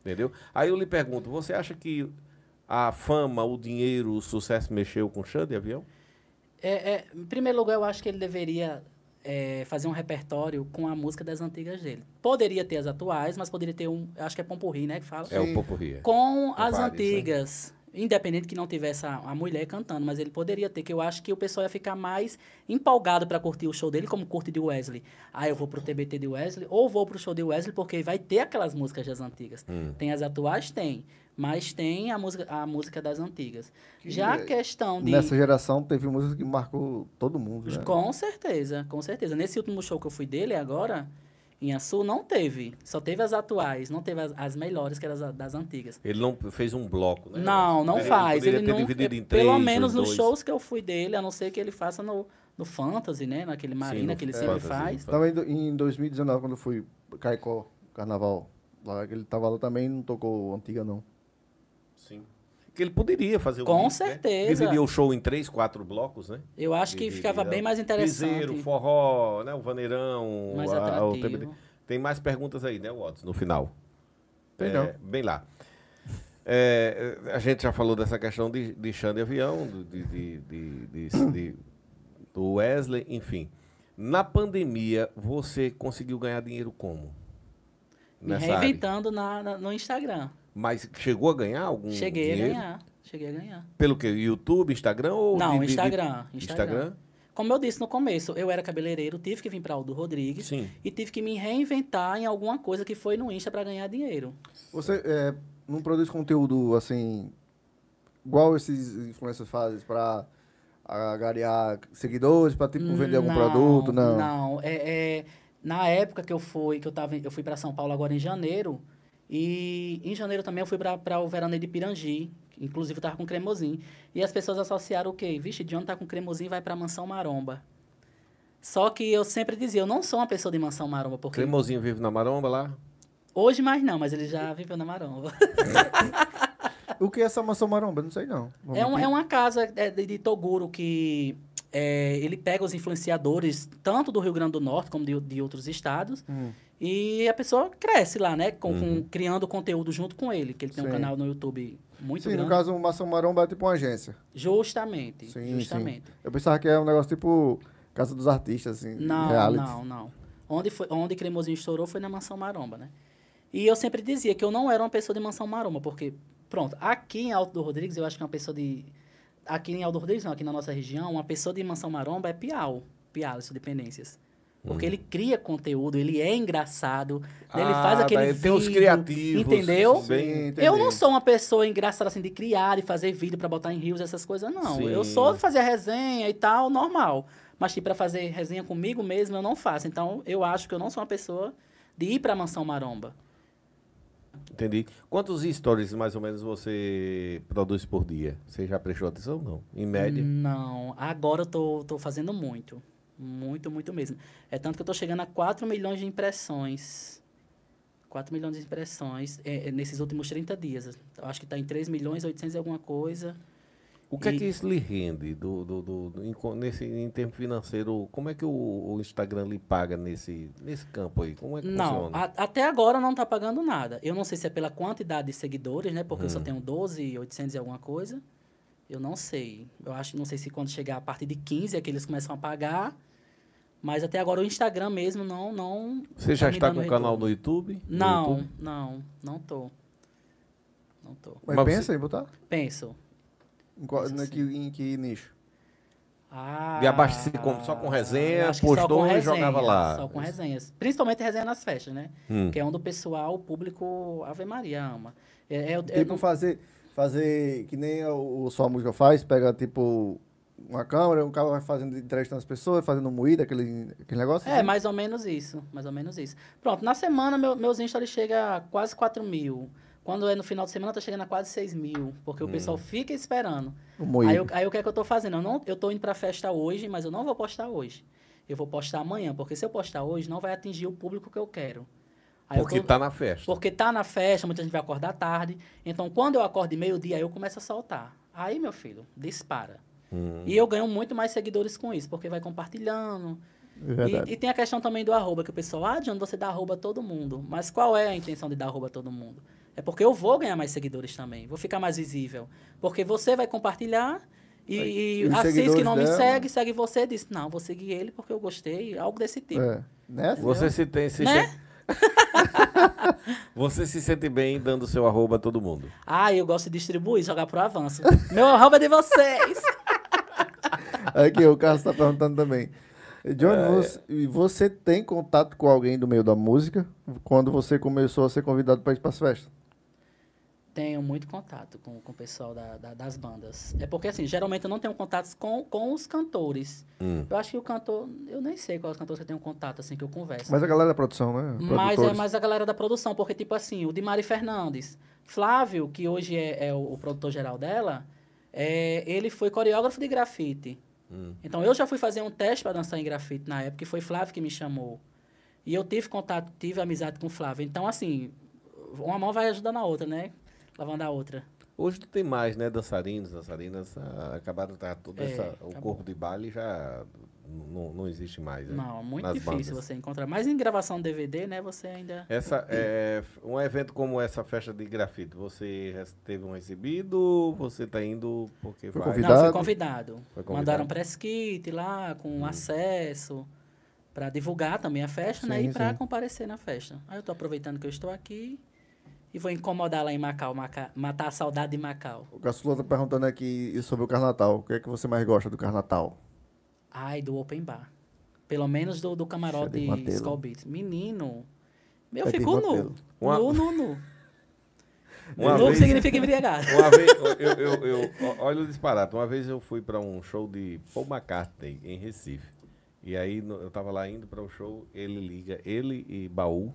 Entendeu? Aí eu lhe pergunto, você acha que a fama, o dinheiro, o sucesso mexeu com o Xande Avião? É, é, em primeiro lugar, eu acho que ele deveria é, fazer um repertório com a música das antigas dele. Poderia ter as atuais, mas poderia ter um. Acho que é Pompurri, né? Que fala. É o Sim. Popurri. Com as várias, né? Independente que não tivesse a, a mulher cantando, mas ele poderia ter, que eu acho que o pessoal ia ficar mais empolgado para curtir o show dele, como curte de Wesley. Ah, eu vou pro TBT de Wesley, ou vou pro show de Wesley, porque vai ter aquelas músicas das antigas. Hum. Tem as atuais? Tem. Mas tem a música, a música das antigas. Que Já a é- questão de. Nessa geração teve música que marcou todo mundo, né? Com certeza, com certeza. Nesse último show que eu fui dele agora, em Açu, não teve. Só teve as atuais, não teve as, as melhores, que eram as das antigas. Ele não fez um bloco, né? Não, não Poderia- faz. Ele ter não, dividido é, em três, pelo menos nos dois. shows que eu fui dele, a não ser que ele faça no, no Fantasy, né? Naquele Marina no que ele sempre Fantasy, faz. Também em 2019, quando eu fui Caicó, Carnaval, lá que ele tava lá também, não tocou antiga, não. Sim. Que ele poderia fazer um Com mix, né? certeza. Dividir o show em três, quatro blocos, né? Eu acho que Dividir, ficava né? bem mais interessante. Piseiro, forró, né? O vaneirão, mais a- o. Tem mais perguntas aí, né, Watts, no final. Tem É, não. Bem lá. É, a gente já falou dessa questão de, de chão de avião, do- de, de, de- de- de- do Wesley, enfim. Na pandemia, você conseguiu ganhar dinheiro como? Me reinventando na, na- no Instagram. Mas chegou a ganhar algum Cheguei dinheiro? a ganhar. Cheguei a ganhar. Pelo que? YouTube, Instagram ou Não, de- de- de- Instagram, Instagram. Instagram? Como eu disse no começo, eu era cabeleireiro, tive que vir para Aldo Rodrigues Sim. e tive que me reinventar em alguma coisa que foi no Insta para ganhar dinheiro. Você é, não produz conteúdo assim, igual esses influencers fazem, pra agariar seguidores, pra tipo vender algum produto? Não. Não, é, é, na época que eu fui, que eu tava, eu fui para São Paulo agora em janeiro, e em janeiro também eu fui para o veraneio de Pirangi, que inclusive eu tava com cremosinho, e as pessoas associaram o quê? Vixe, John tá com cremosinho vai para Mansão Maromba. Só que eu sempre dizia, eu não sou uma pessoa de Mansão Maromba, porque Cremosinho vive na maromba lá? hoje mais não, mas ele já viveu na Maromba. (laughs) O que é essa maçã maromba? Não sei não. É, um- é uma casa é, de, de Toguro que é, ele pega os influenciadores, tanto do Rio Grande do Norte como de, de outros estados, Hum. E a pessoa cresce lá, né? Com, com- criando conteúdo junto com ele, que ele tem um Sim. canal no YouTube muito Sim, grande. no caso, o Maçã Maromba é tipo uma agência. Justamente, Sim, justamente. Eu pensava que era um negócio tipo Casa dos Artistas, assim, Não, reality. não, não. Onde, foi, onde Cremosinho estourou foi na Mansão Maromba, né? E eu sempre dizia que eu não era uma pessoa de Mansão Maromba, porque, pronto, aqui em Alto do Rodrigues, eu acho que uma pessoa de... Aqui em Alto do Rodrigues, não, aqui na nossa região, uma pessoa de Mansão Maromba é Piau. Piau, isso Dependências. Porque ele cria conteúdo, ele é engraçado, ele Ah, faz aquele daí vídeo, tem os criativos. entendeu? Bem. Eu não sou uma pessoa engraçada assim de criar, de fazer vídeo pra botar em rios, essas coisas, não. Sim. Eu sou de fazer resenha e tal, normal. Mas, tipo, pra fazer resenha comigo mesmo, eu não faço. Então, eu acho que eu não sou uma pessoa de ir pra Mansão Maromba. Entendi. Quantos stories mais ou menos você produz por dia? Você já prestou atenção? Não. Em média? Não, agora eu tô, tô fazendo muito. Muito, muito mesmo. É tanto que eu tô chegando a 4 milhões de impressões. 4 milhões de impressões é, é, nesses últimos 30 dias. Eu acho que tá em 3 milhões e 800 e alguma coisa. O que é E- que isso lhe rende do, do, do, do- nesse, em termo financeiro? Como é que o, o Instagram lhe paga nesse, nesse campo aí? Como é que Não, funciona? a- até agora não tá pagando nada. Eu não sei se é pela quantidade de seguidores, né? Porque eu só Hum. tenho 12, 800 e alguma coisa. Eu não sei. Eu acho, não sei se quando chegar a partir de 15 é que eles começam a pagar. Mas até agora o Instagram mesmo não não Você já tá está com um canal no YouTube? No Não, YouTube? não, não tô. Não tô. Mas, Mas pensa você- em botar? Penso. Em, qual, Pensa na- assim. que, em que nicho? Ah, De abastecer com- só com resenha, postou com e jogava lá. Só com resenhas. Principalmente resenha nas festas, né? Hum. Que é onde o pessoal, o público, Ave Maria ama. É, é, é, Tipo, não- fazer, fazer que nem o, o Sua Música faz, pega tipo uma câmera, um cara vai fazendo, entrevistando as pessoas, fazendo moída, aquele, aquele negócio. É, assim. mais ou menos isso. Mais ou menos isso. Pronto, na semana, meu, meus Insta chega a quase 4 mil. Quando é no final de semana, tá chegando a quase 6 mil. Porque o pessoal fica esperando. O. Aí, eu- aí o que é que eu tô fazendo? Eu, não, eu tô indo pra festa hoje, mas eu não vou postar hoje. Eu vou postar amanhã, porque se eu postar hoje, não vai atingir o público que eu quero. Aí eu Porque tô- tá na festa. porque tá na festa, muita gente vai acordar tarde. Então, quando eu acordo meio-dia, aí eu começo a soltar. Aí, meu filho, dispara. Hum. E eu ganho muito mais seguidores com isso, porque vai compartilhando. É. E, e tem a questão também do arroba, que o pessoal, ah, John, você dá arroba a todo mundo. Mas qual é a intenção de dar arroba a todo mundo? É porque eu vou ganhar mais seguidores também, vou ficar mais visível. Porque você vai compartilhar e, E e os a Cis que não me dela? segue, segue você, diz, não, vou seguir ele porque eu gostei, algo desse tipo. É. Né? Você se tem. Se Né? che- (laughs) Você se sente bem dando seu arroba a todo mundo? Ah, eu gosto de distribuir, jogar pro avanço. Meu arroba é de vocês. Aqui, o Carlos está perguntando também. Johnny, você, e você tem contato com alguém do meio da música quando você começou a ser convidado para ir para as festas? Tenho muito contato com, com o pessoal da, da- das bandas. É porque, assim, geralmente eu não tenho contatos com, com os cantores. Hum. Eu acho que o cantor... Eu nem sei quais cantores que eu tenho contato, assim, que eu converso. Mas a galera da produção, né? Mas é mais a galera da produção, porque, tipo assim, o de Mari Fernandes, Flávio, que hoje é, é o, o produtor geral dela, é, ele foi coreógrafo de grafite. Hum. Então, eu já fui fazer um teste para dançar em grafite na época, e foi Flávio que me chamou. E eu tive contato, tive amizade com o Flávio. Então, assim, uma mão vai ajudando a outra, né? Lavando a outra. Hoje não tem mais, né? Dançarinos, dançarinas, ah, acabaram tá, todo É, essa, o corpo de baile já não, não existe mais. né? Não, muito Nas difícil bandas. você encontrar. Mas em gravação DVD, né, você ainda... Essa, é, um evento como essa festa de grafite, você teve um recebido? Você tá indo porque Foi vai? convidado? Não, fui convidado. Foi convidado. Mandaram press kit lá, com acesso, para divulgar também a festa, né? Sim, E para comparecer na festa. Aí eu tô aproveitando que eu estou aqui e vou incomodar lá em Macau, Maca- matar a saudade de Macau. O Caçula tá perguntando aqui sobre o Carnatal. O que é que você mais gosta do Carnatal? Ai, do Open Bar. Pelo menos do, do camarote. Skull Beats. Menino, eu É fico nu. Uma- Nu, nu, nu. (laughs) Uma nu vez- significa embriagado. (laughs) Uma vez, eu, eu, eu- olha o disparate. Uma vez eu fui para um show de Paul McCartney em Recife. E aí eu tava lá indo para o show, ele liga, ele e Baú,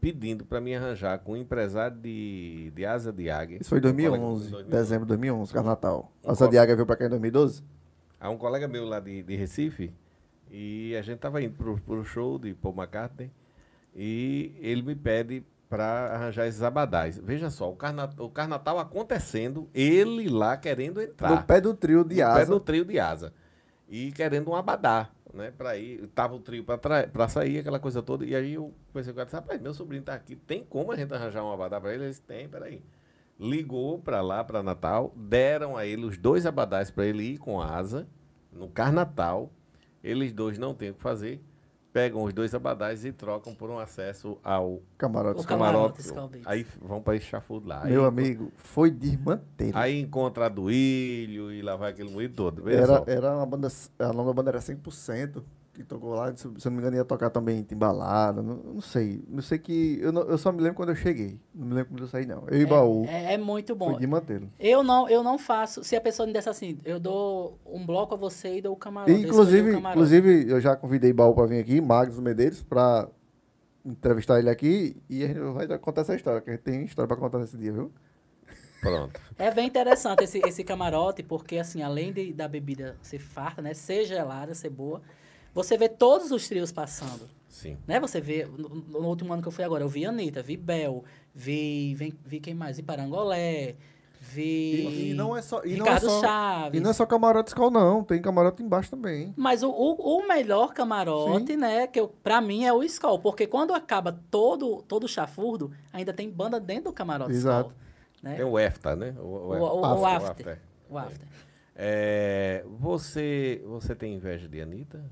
pedindo para me arranjar com um empresário de, de asa de águia. Isso foi em um colega- 2011, em 2011. dezembro de 2011, Carnatal. Um A Santiago veio pra cá em 2012? Há um colega meu lá de, de Recife, e a gente tava indo pro, pro show de Paul McCartney, e ele me pede para arranjar esses abadás. Veja só, o, carna, o carnatal acontecendo, ele lá querendo entrar. No pé do trio de no pé asa. do trio de asa. E querendo um abadá, né? Pra ir. Tava o trio pra sair, aquela coisa toda. E aí eu pensei o rapaz, meu sobrinho tá aqui, tem como a gente arranjar um abadá pra ele? Ele disse, tem, peraí. Ligou pra lá, pra Natal, deram a ele os dois abadás pra ele ir com asa, no Carnatal. Eles dois não têm o que fazer. Pegam os dois abadás e trocam por um acesso ao Camarote. Camarote. Aí vão pra Chafudo lá. Meu Aí- amigo, foi desmantelho. Aí encontra a Duílio e lá vai aquele moído todo. Era, só. era uma banda, a da banda era 100%, que tocou lá, se, se eu não me engano ia tocar também timbalada, não, não sei, não sei que, eu, não- eu só me lembro quando eu cheguei, não me lembro quando eu saí não, eu e Baú, É, é muito bom. de mantê-lo. Eu não, eu não faço. Se a pessoa me desse assim, eu dou um bloco a você e dou o camarote. E, eu escolhi inclusive, inclusive, eu já convidei Baú pra vir aqui, Magos Medeiros, pra entrevistar ele aqui, e a gente vai contar essa história, que a gente tem história pra contar nesse dia, viu? Pronto. É bem interessante esse, esse camarote, porque assim, além de, da bebida ser farta, né? Ser gelada, ser boa, você vê todos os trios passando. Sim. Né? Você vê, no, no último ano que eu fui agora, eu vi Anitta, vi Bel, vi, vi, vi quem mais? Vi Parangolé, vi é só, Ricardo Chaves. E não é só camarote escola, não, tem camarote embaixo também. Mas o, o, o melhor camarote, né, que eu, pra mim é o Skull, porque quando acaba todo, todo o chafurdo, ainda tem banda dentro do camarote Exato. Skull. Né? Tem o EFTA, né? O, O, o, o, o After. after. O after. É, você, você tem inveja de Anitta?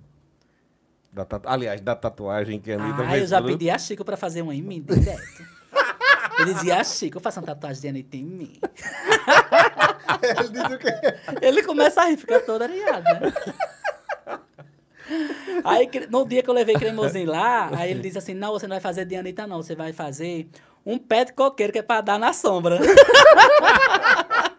Da tatu... Aliás, da tatuagem que a Anitta Ah, fez eu já pedi a Chico pra fazer uma em mim, direto. Eu dizia, a Chico, faça uma tatuagem de Anitta em mim. (laughs) Ele disse o quê? Ele começa a rir, fica todo areado, né? Aí, no dia que eu levei cremosinho lá, aí ele disse assim, não, você não vai fazer de Anitta, não. Você vai fazer um pé de coqueiro que é pra dar na sombra. (laughs)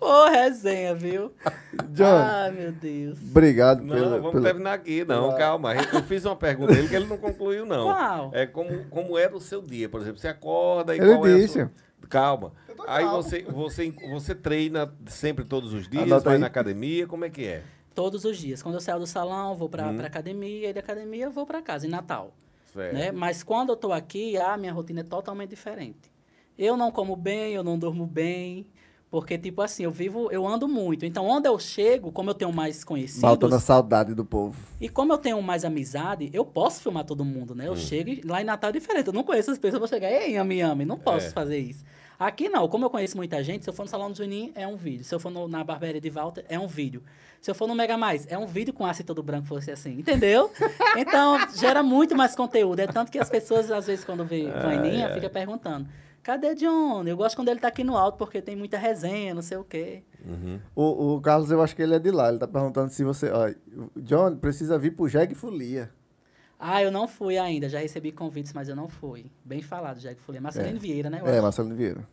Ô, resenha, viu? (laughs) John, Ai, meu Deus. obrigado Não, pela... vamos pela- terminar aqui, não, calma. Eu fiz uma pergunta dele que ele não concluiu, não. Qual? É como, como era o seu dia, por exemplo. Você acorda e Ele qual é a disse. sua... Calma. Aí calmo. você, você, você treina sempre todos os dias, Anota vai aí. na academia, como é que é? Todos os dias. Quando eu saio do salão, vou pra, Uhum. pra academia, e da academia eu vou pra casa, em Natal. Certo. né? Mas quando eu tô aqui, a minha rotina é totalmente diferente. Eu não como bem, eu não durmo bem, porque, tipo assim, eu vivo, eu ando muito. Então, onde eu chego, como eu tenho mais conhecidos, Matando a saudade do povo. e como eu tenho mais amizade, eu posso filmar todo mundo, né? Eu chego e lá em Natal é diferente. Eu não conheço as pessoas, eu vou chegar, ei, Yami Yami, não posso É. fazer isso. Aqui não, como eu conheço muita gente, se eu for no Salão do Juninho, é um vídeo. Se eu for no- na barbearia de Walter, é um vídeo. Se eu for no Mega Mais, é um vídeo com ácido todo branco, fosse assim, entendeu? (laughs) Então, gera muito mais conteúdo. É tanto que as pessoas, às vezes, quando vê Vaininha, ai. fica perguntando, cadê John? Eu gosto quando ele tá aqui no alto, porque tem muita resenha, não sei o quê. O, o Carlos, eu acho que ele é de lá. Ele tá perguntando se você. Ó, John, precisa vir pro Jeg Folia. Ah, eu não fui ainda, já recebi convites, mas eu não fui. Bem falado, já que falei. Marcelino Vieira, né? É. Marcelo Vieira.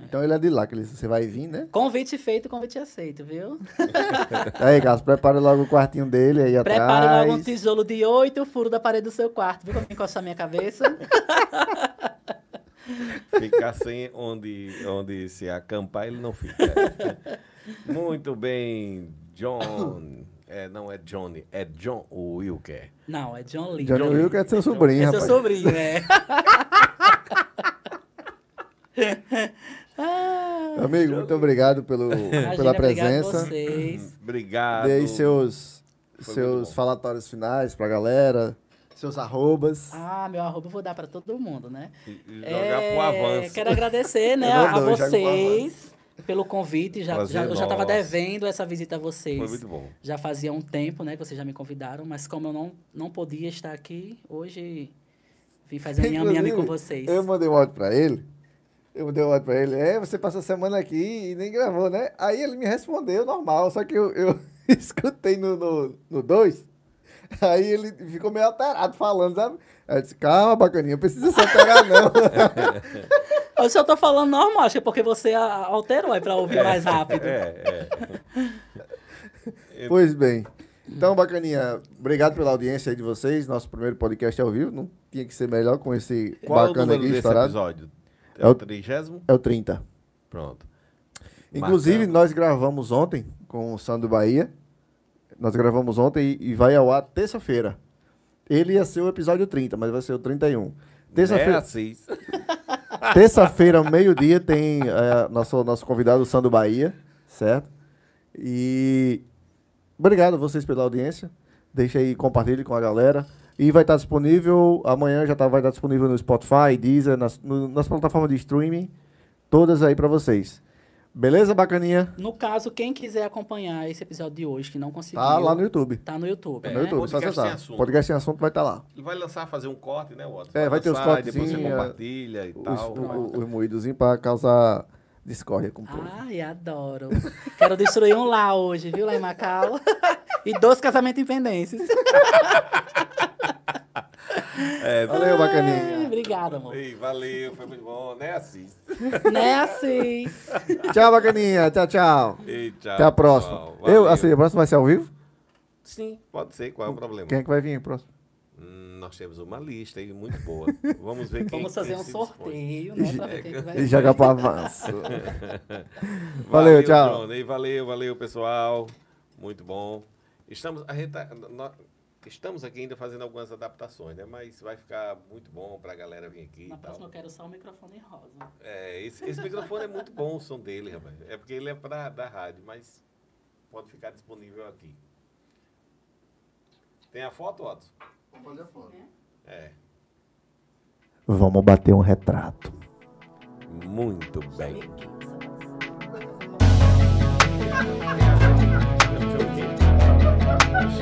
Então ele é de lá, que ele, você vai vir, né? Convite feito, convite aceito, viu? (laughs) Aí, Carlos, prepara logo o quartinho dele aí Prepare atrás. logo um tijolo de oito furo da parede do seu quarto, viu? Como encostar a minha cabeça. (laughs) (laughs) Ficar sem onde, onde se acampar, ele não fica. (laughs) Muito bem, John. É, não é Johnny, é John Wilker. Não, é John Lee. Johnny Johnny. Wilker é seu sobrinho, é rapaz. seu sobrinho, é. ah, (laughs) Amigo, muito obrigado pelo, imagina, pela obrigado a presença. vocês. Obrigado. Aí seus, Foi seus falatórios finais pra galera, seus arrobas. Ah, meu arroba eu vou dar pra todo mundo, né? E- e Jogar pro avanço. Quero agradecer, né, a, vocês pelo convite. Já, Prazer já, eu já estava devendo essa visita a vocês. Foi muito bom. Já fazia um tempo, né, que vocês já me convidaram, mas como eu não, não podia estar aqui, hoje vim fazer um nhame com vocês. Eu mandei um áudio pra ele. Eu mandei um áudio pra ele. É, você passou a semana aqui e nem gravou, né? Aí ele me respondeu normal, só que eu, eu (laughs) escutei no 2. No, no dois. (laughs) Aí ele ficou meio alterado falando, sabe? Aí eu disse, calma, bacaninha, não precisa se alterar, não. (laughs) Eu só tô falando normal, acho que é porque você alterou aí pra ouvir mais rápido. É, é. (laughs) pois bem. Então, bacaninha, obrigado pela audiência aí de vocês. Nosso primeiro podcast ao vivo. Não tinha que ser melhor com esse Qual é o bacana número aqui desse estourado. episódio? É É o o- trigésimo? É o 30. Pronto. Inclusive, Marcando. nós gravamos ontem com o Sandro Bahia. Nós gravamos ontem e, e vai ao ar terça-feira. Ele ia ser o episódio 30, mas vai ser o 31. É (laughs) (laughs) Terça-feira, assim. terça-feira, meio-dia, tem é, nosso, nosso convidado, Sandro Bahia, certo? E obrigado a vocês pela audiência. Deixa aí, compartilhe com a galera. E vai estar disponível, amanhã já tá, vai estar disponível no Spotify, Deezer, nas, no- nas plataformas de streaming, todas aí pra vocês. Beleza, bacaninha? No caso, quem quiser acompanhar esse episódio de hoje, que não conseguiu, Tá lá no YouTube. tá no YouTube, É, No né? YouTube, só Podcast acessar. assunto. Podcast sem assunto vai estar lá. Ele vai lançar, fazer um corte, né, Watson? É, vai ter os e Depois você compartilha e Os, tal. o, o, os moídozinhos pra causar discórdia com o povo. Ai, adoro. Quero destruir um lá hoje, viu, lá em Macau. (laughs) e dois casamentos em pendências. (laughs) (laughs) É, Valeu, bacaninha. Ai, Obrigada, amor. Ei, valeu, foi muito bom, né, Assis? (laughs) Né, assim. Tchau, bacaninha. Tchau, tchau. Ei, tchau. Até a próxima. pessoal. Eu, assim, a próxima vai ser ao vivo? Sim, pode ser, qual é o problema? Quem é que vai vir próximo? Hum, nós temos uma lista aí muito boa. Vamos ver (laughs) quem Vamos fazer um dispõe. sorteio, né? Pra ver quem que vai E joga pro avanço. Valeu, Valeu, tchau. Johnny. Valeu, valeu, pessoal. Muito bom. Estamos, a gente tá- estamos aqui ainda fazendo algumas adaptações, né? Mas vai ficar muito bom pra galera vir aqui Na e próxima eu quero só o microfone rosa. É, esse, esse microfone é muito bom, o som dele, rapaz. É porque ele é pra, da rádio, mas pode ficar disponível aqui. Tem a foto, Watson? É. Vamos bater um retrato. Muito bem.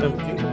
Amiguinho, sabe?